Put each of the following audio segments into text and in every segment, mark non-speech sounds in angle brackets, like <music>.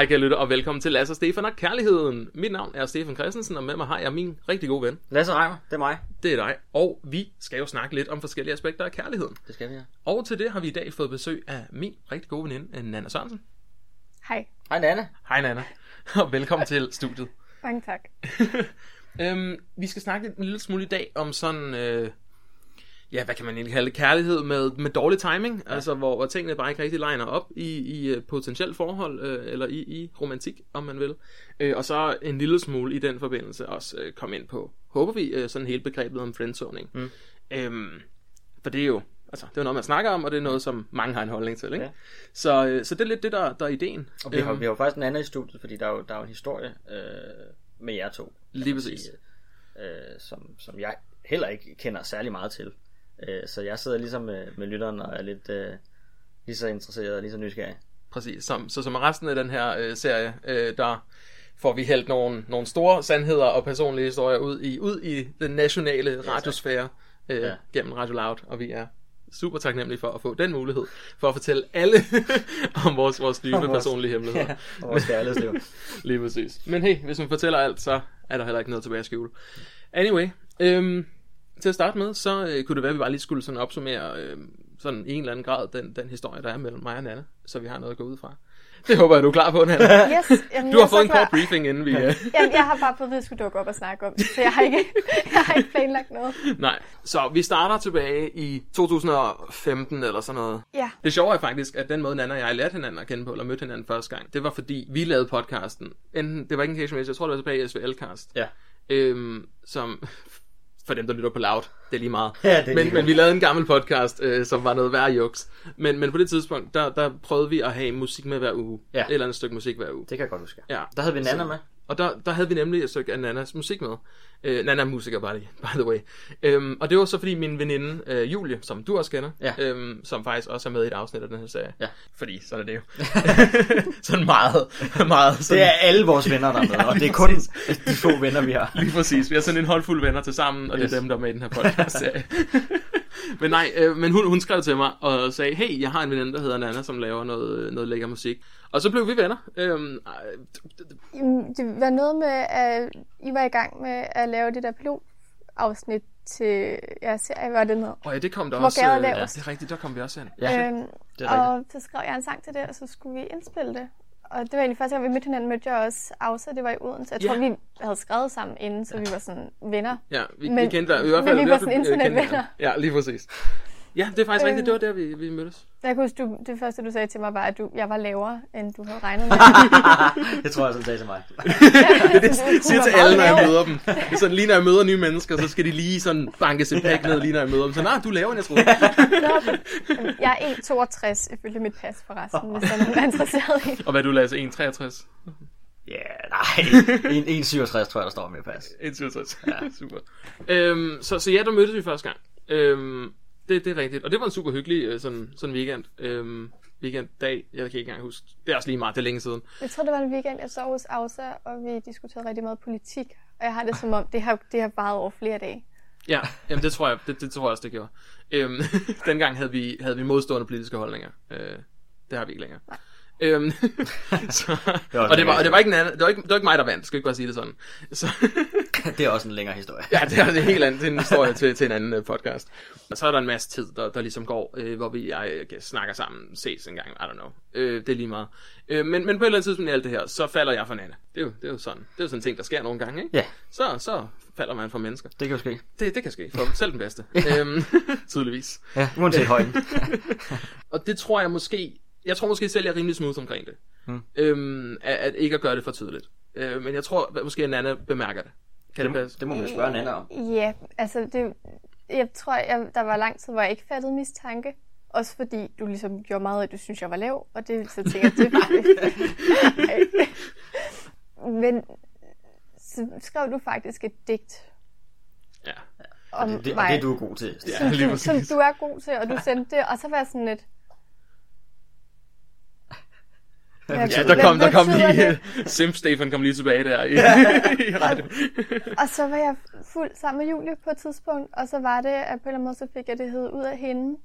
hej kære lytter, og velkommen til Lasse og Stefan og Kærligheden. Mit navn er Stefan Christensen, og med mig har jeg min rigtig gode ven. Lasse Reimer, det er mig. Det er dig. Og vi skal jo snakke lidt om forskellige aspekter af kærligheden. Det skal vi, ja. Og til det har vi i dag fået besøg af min rigtig gode veninde, Nana Sørensen. Hej. Hej Nanne. Hej Nana, og velkommen til studiet. Mange tak. <laughs> Øhm, vi skal snakke lidt, en lille smule i dag om sådan, øh, ja, hvad kan man egentlig kalde kærlighed med, med dårlig timing, ja. altså hvor, hvor tingene bare ikke rigtig liner op i, i uh, potentielt forhold, øh, eller i, i romantik, om man vil. Øh, og så en lille smule i den forbindelse også øh, komme ind på, håber vi, øh, sådan hele begrebet om friendzoning. Mm. Øhm, for det er jo, altså, det er noget, man snakker om, og det er noget, som mange har en holdning til, ikke? Ja. Så, øh, så det er lidt det, der, der er ideen. Og vi har, Øhm, vi har jo faktisk en anden i studiet, fordi der er jo, der er jo en historie øh, med jer to. Lige præcis. sige, øh, som, som jeg heller ikke kender særlig meget til. Øh, så jeg sidder ligesom med, med lytteren og er lidt øh, lige så interesseret og lige så nysgerrig. Præcis. Som, så som resten af den her øh, serie, øh, der får vi hældt nogle, nogle store sandheder og personlige historier ud i, ud i den nationale radiosfære øh, ja. Gennem Radio Loud, og vi er super taknemmelige for at få den mulighed for at fortælle alle <laughs> om vores, vores dybe vores- personlige hemmeligheder. <laughs> Ja, og vores kærlighedsliv. <laughs> Lige præcis. Men hey, hvis man fortæller alt, så er der heller ikke noget tilbage at skjule. Anyway, øhm, til at starte med, så øh, kunne det være, at vi bare lige skulle sådan opsummere øh, sådan i en eller anden grad den, den historie, der er mellem mig og Nana, så vi har noget at gå ud fra. Det håber jeg, du er klar på, Nana. Yes, jamen, Du jeg har fået en kort briefing, inden vi... Øh, Jamen, jeg har bare fået at vide, at skulle dukke op og snakke om det, så jeg har ikke, <laughs> jeg har ikke planlagt noget. nej, så vi starter tilbage i 2015 eller sådan noget. Ja, Det sjove er faktisk, at den måde, Nana og jeg lærte hinanden at kende på, eller mødte hinanden første gang, det var fordi, vi lavede podcasten. Enten, det var ikke en case jeg tror, det var tilbage i SVL-cast. Ja. Øhm, som, for dem, der lytter på loud, det er lige meget. Ja, det er men, men vi lavede en gammel podcast, øh, som var noget værre juks. Men, men på det tidspunkt, der, der prøvede vi at have musik med hver uge. Ja. Et eller andet stykke musik hver uge. Det kan jeg godt huske. Ja. Der havde vi Nanna Så- med. Og der, der havde vi nemlig et stykke af Nanas musik med. Øh, Nana er musiker, by the, by the way. Øhm, og det var så fordi min veninde, øh, Julie, som du også kender, Ja. øhm, som faktisk også er med i et afsnit af den her serie. Ja. Fordi sådan er det jo. <laughs> sådan meget, meget sådan, Det er alle vores venner, der er med, og det er kun de få venner, vi har. Lige præcis. Vi har sådan en håndfuld venner til sammen, og det Yes. er dem, der er med i den her podcast <laughs> Men nej, øh, men hun, hun skrev til mig og sagde, hey, jeg har en veninde, der hedder Nana, som laver noget, noget lækker musik. Og så blev vi venner. Øhm, Jamen, det var noget med, at I var i gang med at lave det der pilotafsnit til jeres serie, var det noget? og ja, det kom der Hvor også. øh, lavest. det er rigtigt, der kom vi også ind. Ja, øhm, det er og så skrev jeg en sang til det, og så skulle vi indspille det. Og det var egentlig første gang, vi mødte hinanden, mødte jeg også Ausa, det var i Odense. Jeg tror, Ja. vi havde skrevet sammen inden, så vi var sådan venner. Ja, vi, Men- vi kendte i hvert men fald. vi i var sådan internetvenner. Ja, lige præcis. Ja, det er faktisk rigtigt, det var der, vi, vi mødtes. Jeg kan huske, du, det første, du sagde til mig, var, at du, jeg var lavere, end du havde regnet med. <laughs> det tror jeg, sådan sagde til mig. Det, <laughs> det siger til alle, når jeg møder dem. Det er sådan, lige når jeg møder nye mennesker, så skal de lige sådan banke sit pæk ned, lige når jeg møder dem. Så nej, du er lavere, end jeg troede. Jeg er 1,62 ifølge mit pas forresten, hvis der er nogen, der er interesseret i. Og hvad du Lasse, 1,63? Ja, nej. 1,67 tror jeg, der står med pas. 1,67. Ja. <laughs> Super. Øhm, så, så ja, der mødtes vi første gang. Øhm, det, det er rigtigt. Og det var en super hyggelig øh, sådan, sådan weekend. Øhm, weekenddag. Jeg kan ikke engang huske. Det er også lige meget, det er længe siden. Jeg tror, det var en weekend, jeg sov hos Ausa, og vi diskuterede rigtig meget politik. Og jeg har det som om, det har, det har varet over flere dage. Ja, jamen det tror jeg, det, det tror jeg også, det gjorde. Øhm, <laughs> dengang havde vi, havde vi modstående politiske holdninger. Øh, det har vi ikke længere. Øhm, <laughs> så, og, det var, og det var ikke, en anden, det, var ikke, det var ikke mig, der vandt, skal ikke bare sige det sådan. Så, <laughs> Det er også en længere historie. ja, det er det er helt andet, det er en historie til, til en anden øh, podcast. Og så er der en masse tid, der, der ligesom går, øh, hvor vi jeg, jeg snakker sammen, ses en gang, I don't know. Øh, det er lige meget. Øh, men, men på et eller andet tidspunkt i alt det her, så falder jeg for Nana. Det er jo, det er jo sådan, det er jo sådan en ting, der sker nogle gange, ikke? Ja, Så, så falder man for mennesker. det kan jo ske. Det, det kan ske, for selv den bedste. <laughs> øhm, tydeligvis. Ja, uanset højden. Og det tror jeg måske, jeg tror måske selv, jeg er rimelig smooth omkring det. Hmm. Øhm, at, at ikke at gøre det for tydeligt. Øh, men jeg tror at måske, at Nana bemærker det. Kan det, Det, passe? det må man jo spørge Nanna om. Ja, altså det, jeg tror, jeg, der var lang tid, hvor jeg ikke fattede mistanke. Også fordi du ligesom gjorde meget af, at du synes, jeg var lav, og det, så tænkte jeg, det var det. <laughs> Men så skrev du faktisk et digt Ja. om Det, det, og mig, det er du god til. Ja, som, lige du, som du er god til, og du sendte det, og så var jeg sådan lidt, Ja, betyder- der kom, der kom lige? Simp Stefan kom lige tilbage der i, <laughs> i radio. Og så var jeg fuld sammen med Julie på et tidspunkt, og så var det, at på en eller anden måde, så fik jeg det hed ud af hende.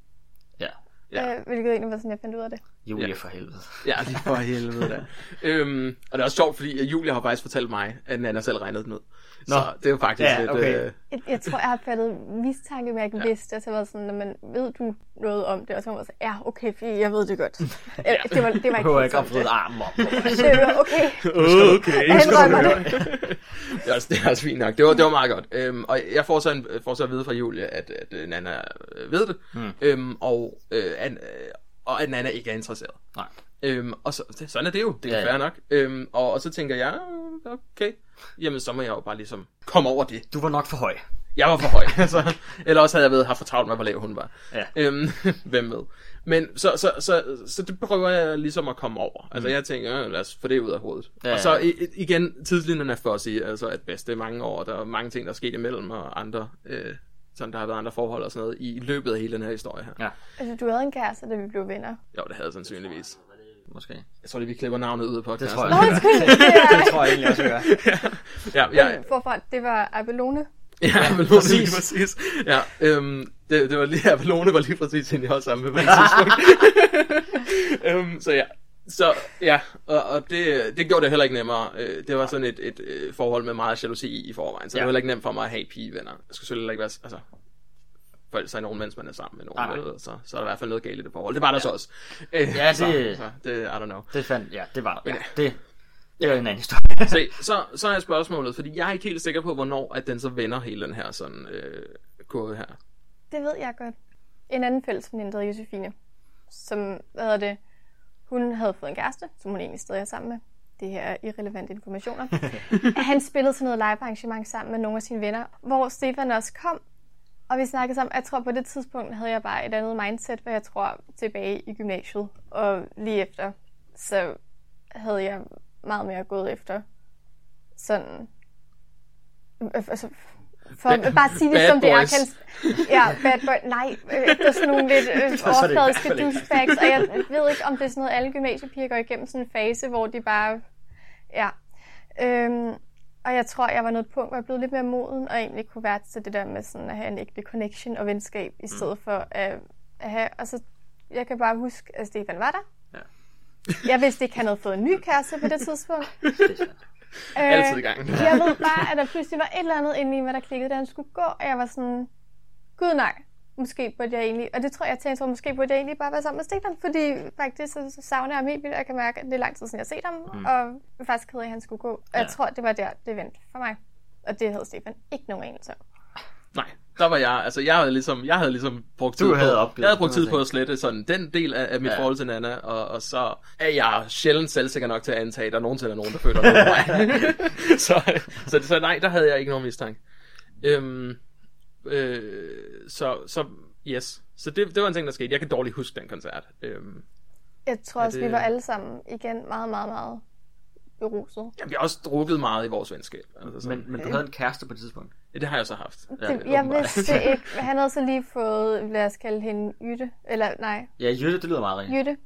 Ja. Ja. Ja. Øh, hvilket egentlig var sådan, jeg fandt ud af det. Julie Ja. for helvede. Ja, det er for helvede da. <laughs> øhm, og det er også sjovt, fordi at Julia har faktisk fortalt mig, at Nana selv regnede den ud. Så Nå. det er jo faktisk Ja, lidt... okay. Øh, Jeg, jeg tror, jeg har fattet mistanke, men jeg ikke ja. vidste det. Så var sådan, når man ved du noget om det, og så var jeg sådan, ja, okay, fordi jeg ved det godt. <laughs> ja. Det var, det var Du ikke har ikke sådan, opfået armen op. det var okay. <laughs> okay. Jeg indrømmer det. det, er også, det er også fint nok. Det var, det var meget godt. Øhm, og jeg får så, en, får så at vide fra Julia, at, at øh, Nana øh, ved det, mm. øhm, og, øh, øh, og at Nana ikke er interesseret. Nej. Øhm, og så, sådan er det jo, det er Ja, ja, fair nok. Øhm, og, og så tænker jeg, "Ah, okay, jamen så må jeg jo bare ligesom komme over det. Du var nok for høj. Jeg var for høj, <laughs> altså, eller også havde jeg ved haft for travlt med, hvor lav hun var. Ja. Øhm, <laughs> hvem ved. Men så, så, så, så det prøver jeg ligesom at komme over. Altså jeg tænker, øh, lad os få det ud af hovedet. Ja, og så igen, tidslinjen er for at sige, altså at bedst, det er mange år, der er mange ting, der er sket imellem, og andre, øh, sådan der har været andre forhold og sådan noget, i løbet af hele den her historie her. Ja, Altså, du havde en kæreste, da vi blev venner. Jo, det havde jeg sandsynligvis. måske. Jeg tror lige, vi klipper navnet ud på Det tror podcasten. jeg. Undskyld, <laughs> det det tror jeg egentlig også, vi gør. Ja, ja, Men Forfra, det var Abelone. Ja, Avalone præcis. lige præcis. Ja, øhm, det, det var lige, Avalone var lige præcis hende, jeg holdt sammen med på det <laughs> tidspunkt. <laughs> øhm, så ja, så ja, og, og det, det gjorde det heller ikke nemmere. Øh, Det var sådan et, et, øh, forhold med meget jalousi i, i forvejen, så ja. Ja. det var heller ikke nemt for mig at have pigevenner. Jeg skulle selvfølgelig ikke være, altså, forelske sig i nogen, mens man er sammen med nogen, vel? så, så er der i hvert fald noget galt i det forhold. Det var der ja. så også. Øh, Ja, så, det- så, det, I don't know. Det fandt, ja, det var der. Ja, ja. det, det er en anden historie. <laughs> Se, så, så er spørgsmålet, fordi jeg er ikke helt sikker på, hvornår at den så vender hele den her sådan øh, kurve her. Det ved jeg godt. En anden fælles veninde, der Josefine, som, hvad hedder det, hun havde fået en kæreste, som hun egentlig stadig er sammen med. Det her er irrelevante informationer. <laughs> Han spillede sådan noget live arrangement sammen med nogle af sine venner, hvor Stefan også kom. Og vi snakkede sammen. Jeg tror på det tidspunkt havde jeg bare et andet mindset, hvor jeg tror tilbage i gymnasiet. Og lige efter, så havde jeg meget mere gået efter sådan... Altså, for Ba- at bare sige det som det er. boys. Kan, ja, bad boy. Nej, øh, det er sådan nogle lidt <laughs> øh, så overfladiske douchebags. Og jeg ved ikke, om det er sådan noget, alle gymnasiepiger går igennem sådan en fase, hvor de bare... Ja. Øhm, og jeg tror, jeg var nået et punkt, hvor jeg blev lidt mere moden, og egentlig kunne være til det der med sådan at have en ægte connection og venskab, i stedet for at, at have... Altså, jeg kan bare huske, at Stefan var der. Ja. Jeg vidste ikke, han havde fået en ny kæreste på det tidspunkt. <laughs> Øh, Altid i gang. jeg ved <laughs> bare, at der pludselig var et eller andet inde i mig, der klikkede, da han skulle gå, og jeg var sådan, gud nej, måske burde jeg egentlig, og det tror jeg, jeg tænkte, så måske burde jeg egentlig bare være sammen med Stefan, fordi faktisk så, så savner jeg ham helt vildt, og jeg kan mærke, at det er lang tid siden, jeg har set ham, mm. og jeg faktisk ked af, at han skulle gå. Og ja. jeg tror, det var der, det vendte for mig. Og det havde Stefan ikke nogen anelse om. Nej, der var jeg, altså jeg havde ligesom, jeg havde ligesom brugt tid Du på, havde opgivet, jeg havde brugt tid på at slette sådan den del af, af mit ja. Forhold til Nana, og, og så er jeg sjældent selvsikker nok til at antage, at der nogensinde er nogen, der føler noget mig. <laughs> så, så, så nej, der havde jeg ikke nogen mistanke. Øhm, øh, så, så yes, så det, det var en ting, der skete. Jeg kan dårligt huske den koncert. Øhm, Jeg tror også, det- vi var alle sammen igen meget, meget, meget beruset. ja, vi har også drukket meget i vores venskab. Altså sådan, Men, men du havde en kæreste på et tidspunkt. Ja, det har jeg så haft. Ja, Det, jeg vidste ikke. <laughs> Han havde så lige fået, lad os kalde hende Jytte. Eller nej, Ja, Jytte, det lyder meget rigtigt. Jytte.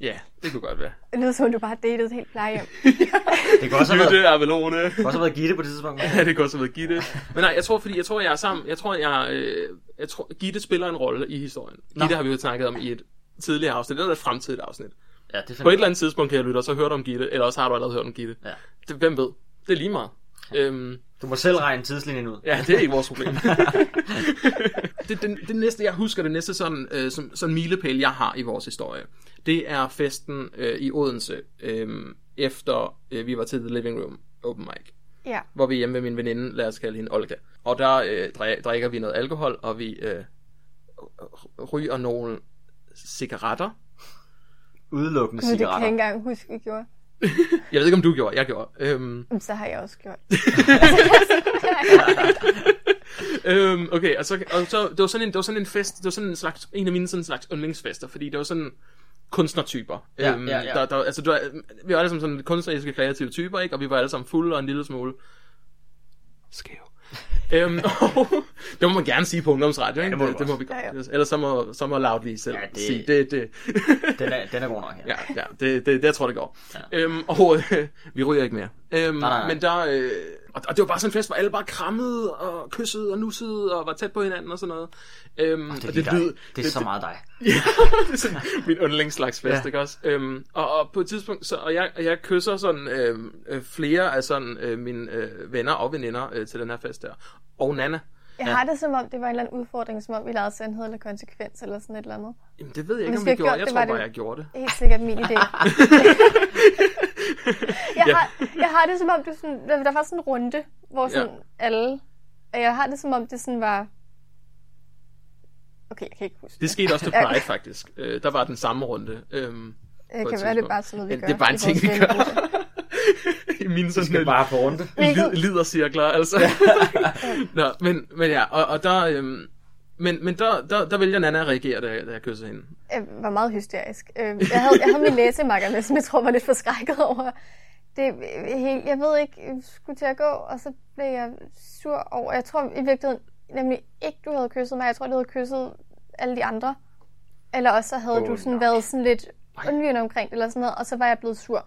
Ja, det kunne godt være. Det lyder som, om du bare har datet helt plejehjem. <laughs> Det kan også have været, Jytte, Avalone. det kan også have været Gitte på det tidspunkt. Ja, det kan også have været Gitte. Men nej, jeg tror, fordi jeg tror, jeg er sammen. Jeg tror, jeg, øh, jeg tror, Gitte spiller en rolle i historien. Nå. Gitte har vi jo snakket om i et tidligere afsnit. Det er et fremtidigt afsnit. Ja, det På et eller andet tidspunkt kan jeg lytte, og så hørt om Gitte, eller også har du allerede hørt om Gitte. Ja. Det, hvem ved? Det er lige meget. Øhm, Du må selv regne tidslinjen ud. ja, det er ikke vores problem. <laughs> det, det, det, næste, jeg husker, det næste sådan, øh, som, sådan milepæl, jeg har i vores historie, det er festen øh, i Odense, øh, efter øh, vi var til The Living Room Open Mic Ja. hvor vi er hjemme med min veninde, lad os kalde hende Olga. Og der øh, dri- drikker vi noget alkohol, og vi øh, ryger nogle cigaretter. Udelukkende Gud, det kan jeg cigaretter. ikke engang huske, vi gjorde. <laughs> Jeg ved ikke, om du gjorde, jeg gjorde. Øhm, Så har jeg også gjort. <laughs> <laughs> øhm, okay, og så, og så det var sådan en, det var sådan en fest, det var sådan en slags, en af mine sådan en slags yndlingsfester, fordi det var sådan kunstnertyper. Ja, øhm, ja, ja. Der, der, altså, du, vi var alle sammen sådan kunstneriske, kreative typer, ikke? Og vi var alle sammen fulde og en lille smule skæv. Øhm, <laughs> og det må man gerne sige på ungdomsradio, ikke? det må det, det må vi godt. Ja, ja. Ellers så må, så må Loud lige selv Ja, ja, det- sige, det, det, Den er, den er god nok her. <laughs> ja, ja, det, det, det, jeg tror, det går. Ja. Ja. Øhm, og øh, <laughs> vi ryger ikke mere. Øhm, Nej, nej. Men der, øh, og, og det var bare sådan en fest, hvor alle bare krammede og kyssede og nussede og var tæt på hinanden og sådan noget. Øhm, Det er, og det, lyd- det er så meget dig. <laughs> Ja, det er sådan min yndlingsslags fest, ja. Ikke også? Øhm, og, og på et tidspunkt, så, og jeg, jeg kysser sådan øhm, øh, flere af sådan øh, mine øh, venner og veninder øh, til den her fest der. Og Nana. Jeg Ja. har det som om, det var en eller anden udfordring, som om vi lavede sandhed eller konsekvens eller sådan et eller andet. Jamen, det ved jeg ikke, Hvis om vi gjorde. gjort Jeg det, tror bare, det- jeg gjorde det. Helt sikkert min idé. <laughs> jeg, Ja. har, jeg har det som om, det sådan, der var sådan en runde, hvor sådan Ja. alle... Og jeg har det som om, det sådan var... Okay, jeg kan ikke huske Det skete også til. Pride, faktisk. Øh, der var den samme runde. Øhm, Det på kan være, det er bare sådan noget, vi gør. Det er bare en ting, vi gør. I mine sådan skal bare på runde. lid, lidercirkler, altså. <laughs> Nå, men, men ja, og, og der... Øhm, men, men der, der, der vælger Nana at reagere, da, jeg- da jeg kysser hende. Jeg var meget hysterisk. Øh, Jeg havde, jeg havde min læsemakker med, som jeg tror var lidt forskrækket over. Det, øh, helt, jeg ved ikke, jeg skulle til at gå, og så blev jeg sur over. Jeg tror i virkeligheden nemlig ikke, du havde kysset mig. Jeg tror, du havde kysset alle de andre. Eller også så havde Åh, du sådan nej. været sådan lidt undvigende omkring det, eller sådan noget, og så var jeg blevet sur.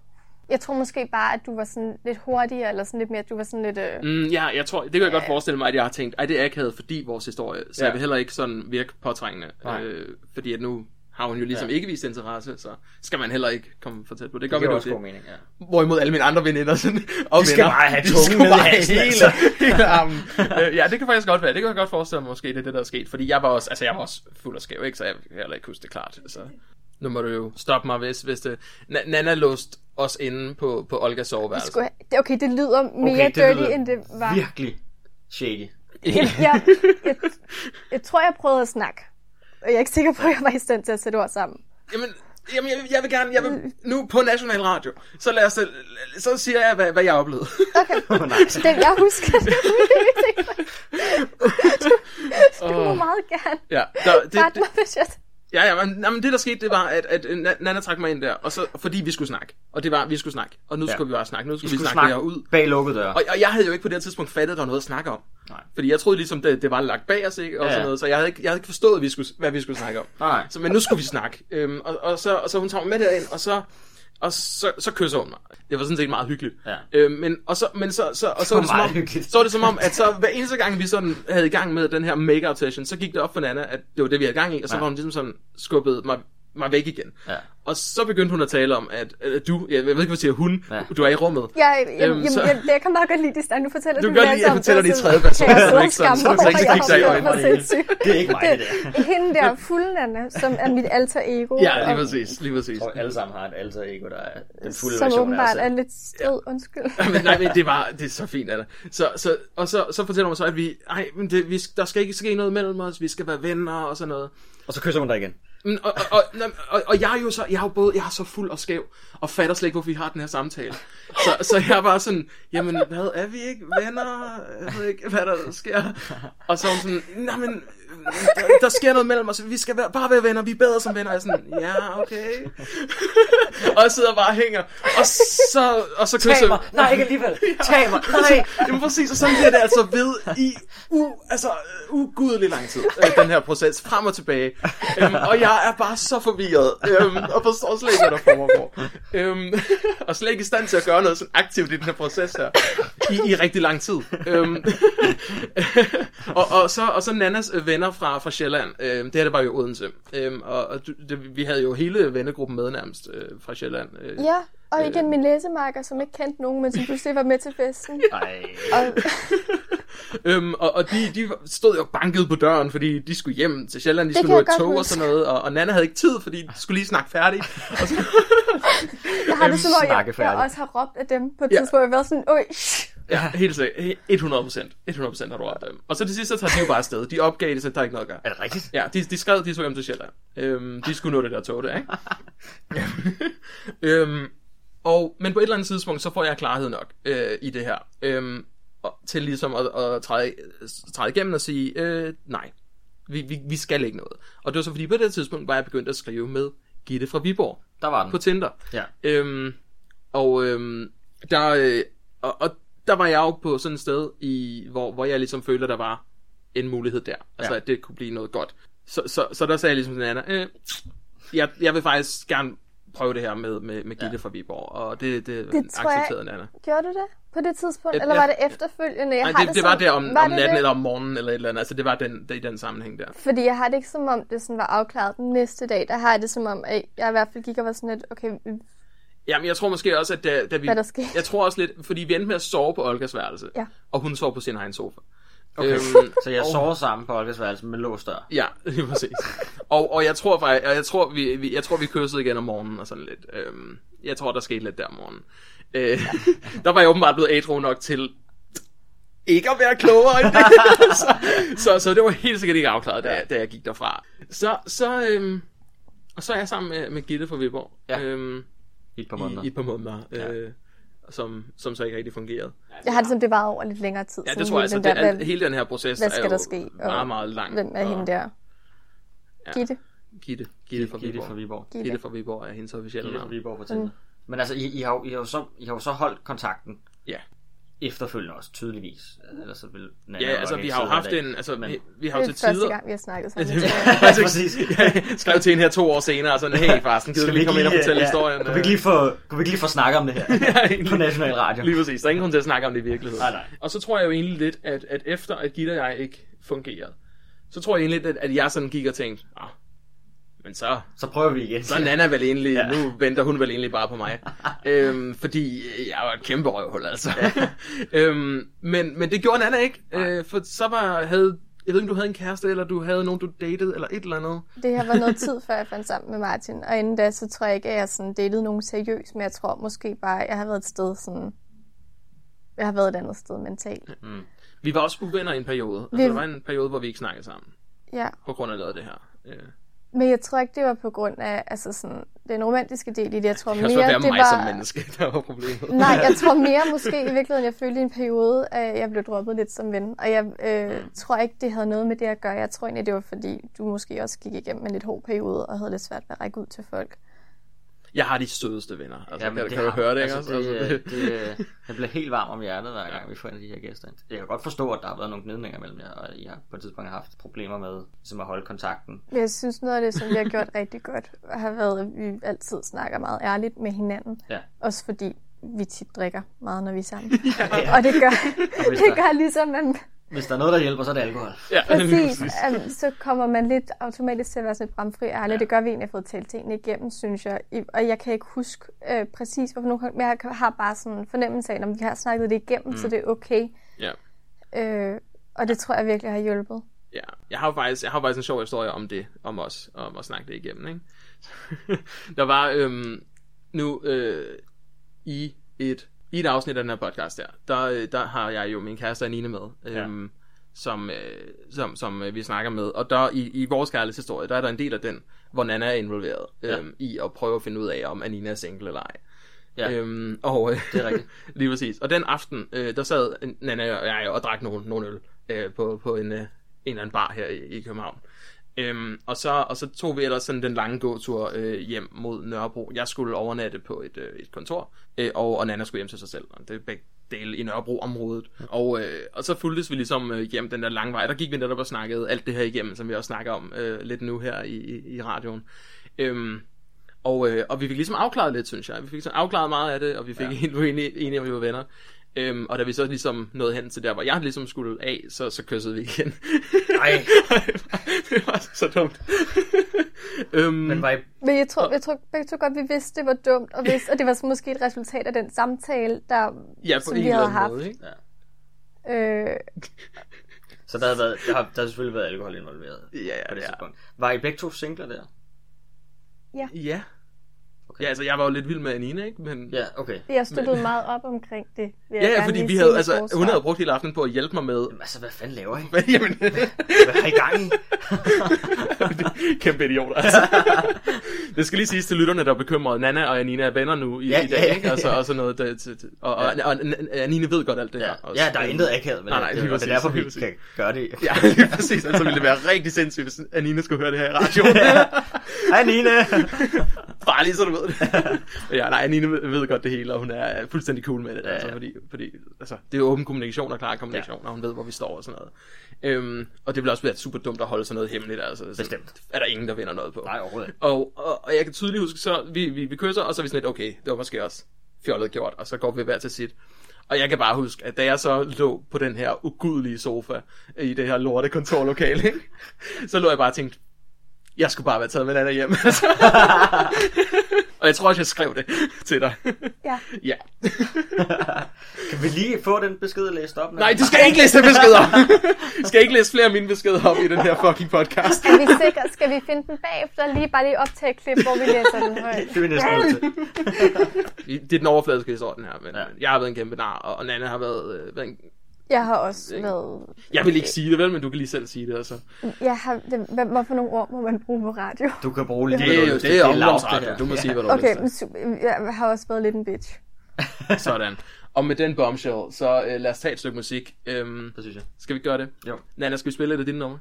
Jeg tror måske bare, at du var sådan lidt hurtigere, eller sådan lidt mere, at du var sådan lidt... Øh, Mm, ja, jeg tror, det kan jeg godt forestille mig, at jeg har tænkt, ej, det er akavet, fordi vores historie, så ja. Ja. jeg vil heller ikke sådan virke påtrængende, Nej. øh, fordi at nu har hun jo ligesom ja. Ikke vist interesse, så skal man heller ikke komme for tæt på. Det gør Det vi også det. god mening, ja. Hvorimod alle mine andre veninder sådan, og De skal venner, bare have tungen ned i halsen, hele, altså. <laughs> hele <laughs> armen. øh, ja, det kan faktisk godt være. Det kan jeg godt forestille mig, måske det er det, der er sket. Fordi jeg var også, altså jeg var også fuld og skæv, ikke? Så jeg kan heller ikke huske det klart. Så nu må du jo stoppe mig, hvis, hvis det... Na- Nana låste os inde på, på Olgas soveværelse. skulle have, det- okay, det lyder mere Okay, det dirty, lyder end det var. Virkelig shady. Jeg, jeg, jeg, jeg tror, jeg prøvede at snakke. Og jeg er ikke sikker på, at jeg var i stand til at sætte ord sammen. Jamen, jamen jeg, jeg vil gerne, jeg vil, nu på National Radio, så lad os, så siger jeg, hvad, hvad jeg oplevede. Okay. <laughs> Åh, nej. Den, jeg husker det. <laughs> du, du må meget gerne ja, der, det, det, mig, hvis jeg... ja, ja, men, jamen, det der skete, det var, at, at Na- Nana trak mig ind der, og så, fordi vi skulle snakke. Og det var, vi skulle snakke. Og nu Ja. skulle vi bare snakke. Nu skulle Vi vi, skulle snakke, snakke ud. bag lukkede døre. Og, og jeg havde jo ikke på det her tidspunkt fattet, at der var noget at snakke om. Nej. Fordi jeg troede ligesom, det, det var lagt bag os, ikke? Og Ja, sådan noget. Så jeg havde ikke, jeg havde ikke forstået, hvad vi skulle, hvad vi skulle snakke om. Nej. Så, men nu skulle vi snakke. Øhm, og, og, så, og så hun tager mig med derind, og så, og så, så kysser hun mig. Det var sådan set meget hyggeligt. Ja. Øhm, men, og så, men så, så, og så, var det som meget om, hyggeligt. så var det som om, at så hver eneste gang, vi sådan havde i gang med den her make-out session, så gik det op for Nana, at det var det, vi havde gang i, og så Ja. var hun ligesom sådan skubbet mig, mig væk igen. Ja. Og så begyndte hun at tale om, at, at du, jeg ved ikke, hvad siger hun, Ja. du er i rummet. Jeg, jeg, Øhm, jeg, så- jeg, jeg kan meget godt lide det, Stein. Du fortæller Du kan godt lide, jeg fortæller det i tredje person, kan jeg så ikke sådan- så du kigge dig i øjnene. mig sindssygt. Det er ikke mig, det der. Hende der fulde Nana, som er mit alter ego. Ja, lige præcis, lige præcis. Og alle sammen har et alter ego, der er den fulde Som version af åbenbart er lidt strid, undskyld. <laughs> men nej, men det var det er så fint, Anna. Så, så, og så, så fortæller hun så, at vi, ej, men det, vi, der skal ikke ske noget mellem os, vi skal være venner og sådan noget. Og så kysser hun dig igen. Men, og, og, og, og, og, jeg er jo så, jeg er jo både, jeg er så fuld og skæv, og fatter slet ikke, hvorfor vi har den her samtale. Så, så jeg er bare sådan, jamen, hvad, er vi ikke venner? Jeg ved ikke, hvad der sker. Og så er hun sådan, nej, men, der, der sker noget mellem os, vi skal være, bare være venner, vi er bedre som venner. Og jeg er sådan, ja, okay. <laughs> og jeg sidder bare og hænger, og så, og så kysser Tag mig! Nej, ikke alligevel! <laughs> Tag <laughs> mig! Nej! Jamen præcis, og sådan bliver det altså ved i u, altså, uh, ugudelig lang tid, øh, den her proces, frem og tilbage. Øhm, og jeg er bare så forvirret, øhm, og forstår slet ikke, hvad der foregår. Øhm, og slet ikke i stand til at gøre noget sådan aktivt i den her proces her, i, i rigtig lang tid. Øhm, og, og, så, og så Nannas øh, venner fra, fra Sjælland, øhm, det her det var jo Odense, øhm, og, og du- det, vi havde jo hele vennegruppen med nærmest øh, fra Sjælland. Øh, Ja, og igen min læsemarker, som ikke kendte nogen, men som pludselig var med til festen. <laughs> Ej. Og, <laughs> Øhm, og, og de, de stod jo banket på døren, fordi de skulle hjem til Sjælland, de Det skulle kan nå et tog og sådan noget, og, og Nana havde ikke tid, fordi de skulle lige snakke færdigt. Og så, <laughs> jeg har det som om, jeg, jeg også har råbt af dem på et Ja. tidspunkt, jeg været sådan, Øj, ja, helt sikkert. 100 procent. 100 procent har du dem. Og så til sidst, så tager de jo bare afsted. De opgav det, så der er ikke noget at gøre. Er det rigtigt? Ja, de, de skrev, de skulle hjem til Sjælland. Øhm, de skulle nå det der tog der, ikke? <laughs> Øhm, og, men på et eller andet tidspunkt, så får jeg klarhed nok øh, i det her. Øhm, og, til ligesom at, at træde, træde igennem og sige, øh, nej, vi, vi, vi skal ikke noget. Og det var så fordi, på det tidspunkt var jeg begyndt at skrive med Gitte fra Viborg Der var den. på Tinder. Ja. Øhm, og øhm, der, øh, og, og der var jeg jo på sådan et sted, i, hvor, hvor jeg ligesom følte, at der var en mulighed der. Altså, Ja. at det kunne blive noget godt. Så, så, så der sagde jeg ligesom til Anna, øh, jeg, jeg vil faktisk gerne prøve det her med, med, med Gitte ja. fra Viborg, og det, det, Det tror jeg- accepterede Nana. Gjorde du det på det tidspunkt, Ja, eller ja. var det efterfølgende? Jeg Nej, har det, det var der om, var om det natten det? eller om morgenen eller et eller andet. Altså, det var den, det, i den sammenhæng der. Fordi jeg har det ikke som om, det sådan var afklaret den næste dag. Der har jeg det som om, at jeg i hvert fald gik og var sådan lidt, okay, Jamen, jeg tror måske også, at da, da vi... Hvad der skete. Jeg tror også lidt, fordi vi endte med at sove på Olgas værelse, Ja. og hun sov på sin egen sofa. Okay. Øhm, Så jeg sover sammen på Olgas værelse med låst dør. Ja, lige præcis. og, og jeg tror faktisk, og jeg tror, vi, vi, jeg tror, vi kyssede igen om morgenen og sådan lidt. Øhm, jeg tror, der skete lidt der om morgenen. Øh, <laughs> der var jeg åbenbart blevet ædru nok til ikke at være klogere end det. <laughs> så, så, så det var helt sikkert ikke afklaret, da, da jeg gik derfra. Så, så, øhm, og så er jeg sammen med, med Gitte fra Viborg. Ja. Øhm, I et par måneder. i, i et par måneder. Ja. Øh, som, som så ikke rigtig fungerede. jeg har det som, det var over lidt længere tid. Ja, det tror jeg. hele Altså, den det, der, al, hvad- hele den her proces hvad er skal jo der ske? Og meget, meget lang. Hvem er og- hende der? Ja. Gitte. Gitte. Gitte fra Gitte Viborg. fra Viborg. Gitte. Gitte fra Viborg er hendes officielle Gitte fra navn. Viborg på Tinder. Men altså, I, I, har, jo- I, har jo så, I har jo så holdt kontakten Ja. Efterfølgende også, tydeligvis. Ellers så vil Ja, altså vi har jo haft en, altså Men- vi, vi har Det jo er til første tider... gang, vi har snakket sammen. <laughs> Ja, <laughs> præcis. jeg skrev til hende her to år senere, og sådan, hey <laughs> Farsten, gider Skal vi lige komme ind og fortælle ja, historien? Kunne vi ikke lige få, kunne vi ikke lige få snakket om det her Ja, på national radio? Lige præcis, der er ingen grund til at snakke om det i virkeligheden. Nej, nej. Og så tror jeg jo egentlig lidt, at, at efter at Gitte og jeg ikke fungerede, så tror jeg egentlig lidt, at, at jeg sådan gik og tænkte, ah, men så, Så prøver vi igen. så er Nana vel egentlig, Ja. ja. nu venter hun vel egentlig bare på mig. <laughs> øhm, fordi jeg var et kæmpe røvhul, altså. <laughs> øhm, men, men det gjorde Nana ikke, øh, for så var, havde, jeg ved ikke, om du havde en kæreste, eller du havde nogen, du datede, eller et eller andet. Det har været noget <laughs> tid, før jeg fandt sammen med Martin. Og inden da, så tror jeg ikke, at jeg sådan datede nogen seriøst. Men jeg tror måske bare, at jeg har været et sted sådan... Jeg har været et andet sted mentalt. Vi var også uvenner i en periode. Altså, Vi- der var en periode, hvor vi ikke snakkede sammen, Ja. på grund af noget af det her. Men jeg tror ikke, det var på grund af altså sådan, den romantiske del i det. Jeg tror det mere, være det mig var... som menneske, der var problemet. Nej, jeg tror <laughs> mere måske i virkeligheden, jeg følte i en periode, at jeg blev droppet lidt som ven. Og jeg øh, Mm. tror ikke, det havde noget med det at gøre. Jeg tror egentlig, det var fordi, du måske også gik igennem en lidt hård periode, og havde lidt svært ved at række ud til folk. Jeg har de sødeste venner. Altså, Jamen, kan, kan du høre det, ikke altså, også? Det, Altså, det, det, jeg bliver helt varm om hjertet, hver gang vi får en af de her gæster. ind. Jeg kan godt forstå, at der har været nogle gnidninger mellem jer, og I har på et tidspunkt haft problemer med ligesom at holde kontakten. Men jeg synes, noget af det, som vi har gjort rigtig godt, har været, at vi altid snakker meget ærligt med hinanden. Ja. Også fordi vi tit drikker meget, når vi er sammen. <laughs> Og det gør, det gør ligesom, at Hvis der er noget, der hjælper, så er det alkohol. ja, Præcis. Um, så kommer man lidt automatisk til at være sådan lidt bramfri og ærlig. Ja. Det gør vi egentlig, at jeg har fået talt tingene igennem, synes jeg. I- Og jeg kan ikke huske øh, præcis, hvorfor nogle men jeg har bare sådan en fornemmelse af, at vi har snakket det igennem, mm. så det er okay. ja. Øh, og det tror jeg virkelig har hjulpet. Ja, jeg har faktisk, jeg har faktisk en sjov historie om det, om os, om at snakke det igennem, ikke? <laughs> der var øhm, nu øh, i et i et afsnit af den her podcast der, der, øh, der har jeg jo min kæreste Anine med, øhm, ja. som, øh, som, som øh, vi snakker med. Og der i, i vores kærlighedshistorie, der er der en del af den, hvor Nana er involveret øhm, i at prøve at finde ud af, om Anina er single eller ej. Ja. Øhm, og, øh, Det er rigtigt. <laughs> lige præcis. Og den aften, øh, der sad Nana og jeg og drak nogle, nogle øl øh, på, på en, øh, en eller anden bar her i, i København. Øhm, og, så, og så tog vi ellers sådan den lange gåtur øh, hjem mod Nørrebro. Jeg skulle overnatte på et, øh, et kontor, øh, og, og Nana skulle hjem til sig selv. Det er begge dele i Nørrebro-området. Og, øh, og så fulgtes vi ligesom øh, hjem den der lange vej. Der gik vi netop og snakkede alt det her igennem, som vi også snakker om øh, lidt nu her i, i, i radioen. Øhm, og, øh, og vi fik ligesom afklaret lidt, synes jeg. Vi fik sådan afklaret meget af det, og vi fik ja. <laughs> helt enige, enige om, vi var venner. Øhm, og da vi så ligesom nåede hen til der, hvor jeg ligesom skulle af, så, så kyssede vi igen. Ej. <laughs> det var så dumt. <laughs> øhm, Men var I, Men jeg tror, jeg tror begge to godt, vi vidste, det var dumt, og, vidste, og det var så måske et resultat af den samtale, der, ja, på som en vi havde haft. måde, ikke? Øh, så der, havde været, der, har, der har selvfølgelig været alkohol involveret Ja, ja, på det ja. tidspunkt. Var I begge to singler der? Ja. Okay. Ja, altså jeg var jo lidt vild med Anina, ikke? Men, Ja, okay. jeg støttede meget op omkring det. vil ja, ja fordi vi havde, altså, forsvar. hun havde brugt hele aftenen på at hjælpe mig med... Jamen, altså, hvad fanden laver I? <laughs> Jamen, Hvad har I gang i? <laughs> kæmpe idioter, altså. <laughs> Det skal lige siges til lytterne, der er bekymret. Nana og Anina er venner nu i, Ja, i dag, ja, ja, ikke? Altså, ja. og sådan noget. Der, til, til, og, og, og, og, Anina ved godt alt det Ja, her. også. ja der er intet akavet med Nej, nej, det. lige og det er derfor, vi kan gøre det. Ja, lige præcis. Altså ville det være rigtig sindssygt, hvis Anina skulle høre det her i radioen. Hej, Nina! Bare lige så du ved det. <laughs> ja, nej, Nina ved, godt det hele, og hun er fuldstændig cool med det. Ja, Ja, altså, ja. fordi, fordi altså, det er åben kommunikation og klar kommunikation, ja. og hun ved, hvor vi står og sådan noget. Øhm, og det vil også være super dumt at holde sådan noget hemmeligt. Altså, så Bestemt. Er der ingen, der vinder noget på. Nej, overhovedet ikke. Og, og, og jeg kan tydeligt huske, så vi, vi, vi kysser, og så er vi sådan lidt, okay, det var måske også fjollet gjort, og så går vi hver til sit. Og jeg kan bare huske, at da jeg så lå på den her ugudelige sofa i det her lorte kontorlokale, ikke? <laughs> så lå jeg bare og tænkte, jeg skulle bare være taget med Nana hjem. <laughs> Og jeg tror også, jeg skrev det til dig. Ja. ja. <laughs> Kan vi lige få den besked læst op? Nej, du skal ikke læse den besked op. Du skal ikke læse flere af mine beskeder op i den her fucking podcast. Er vi sikre? Skal vi finde den bagefter? Lige bare lige optage et klip, hvor vi læser den højt. Det er vi næsten. <laughs> Det er den overfladiske historie, den her. Men Ja. jeg har været en kæmpe nar, og og Nana har været, øh, været en... Jeg har også været... Jeg vil ikke sige det, vel, men du kan lige selv sige det. Altså. Jeg har... Hvad, hvad for nogle ord må man bruge på radio? Du kan bruge lige Det er jo lyst til. det er her. Du må sige, hvad du har Okay, men su- jeg har også været lidt en bitch. <laughs> Sådan. Og med den bombshell, så øh, lad os tage et stykke musik. Øhm, Det synes jeg. skal vi gøre det? Jo, Nana, skal vi spille et af dine numre?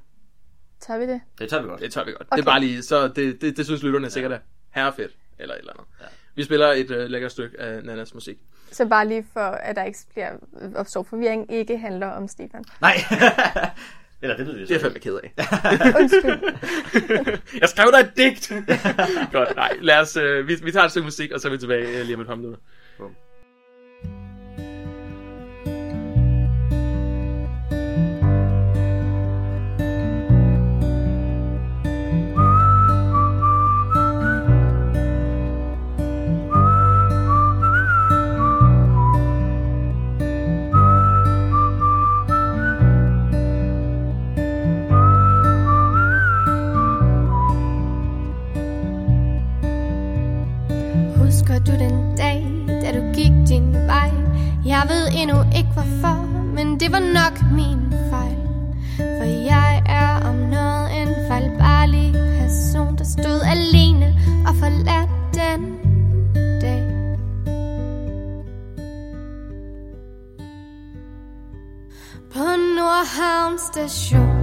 Tør vi det? det tager vi godt. Det tør vi godt. Okay. Okay. Det er bare lige, så det, det, det synes lytterne sikkert er herrefedt, eller et eller andet. Ja. Vi spiller et øh, lækkert stykke af Nanas musik. Så bare lige for, at der ikke bliver opstår forvirring, ikke handler om Stefan. Nej. <laughs> Eller det ved vi så. Det er jeg fandme ked af. <laughs> Undskyld. jeg skrev dig et digt! <laughs> godt, nej. Lad os, øh, vi, vi tager et stykke musik, og så er vi tilbage øh, lige om et par minutter. Endnu ikke hvorfor, men det var nok min fejl. For jeg er om noget en fejlbarlig person, der stod alene og forladt den dag. På Nordhavn station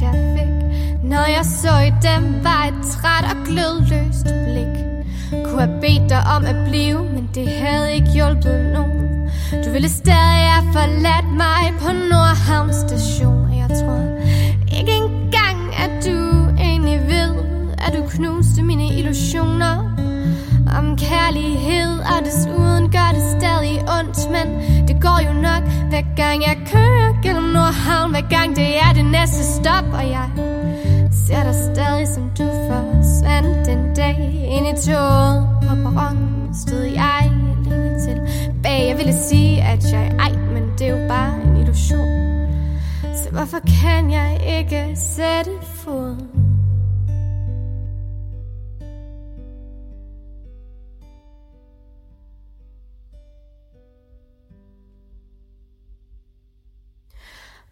når jeg fik. Når jeg så i dem, var et træt og glødløst blik. Kunne have bedt dig om at blive, men det havde ikke hjulpet nogen. Du ville stadig have forladt mig på Nordhavn station Og jeg tror ikke engang, at du egentlig ved At du knuste mine illusioner om kærlighed Og desuden gør det stadig ondt Men det går jo nok Hver gang jeg kører gennem Nordhavn Hver gang det er det næste stop Og jeg ser dig stadig som du forsvandt den dag Ind i toget på perronen. Stod jeg alene tilbage? Jeg ville sige at jeg ej Men det er jo bare en illusion. Så hvorfor kan jeg ikke sætte fod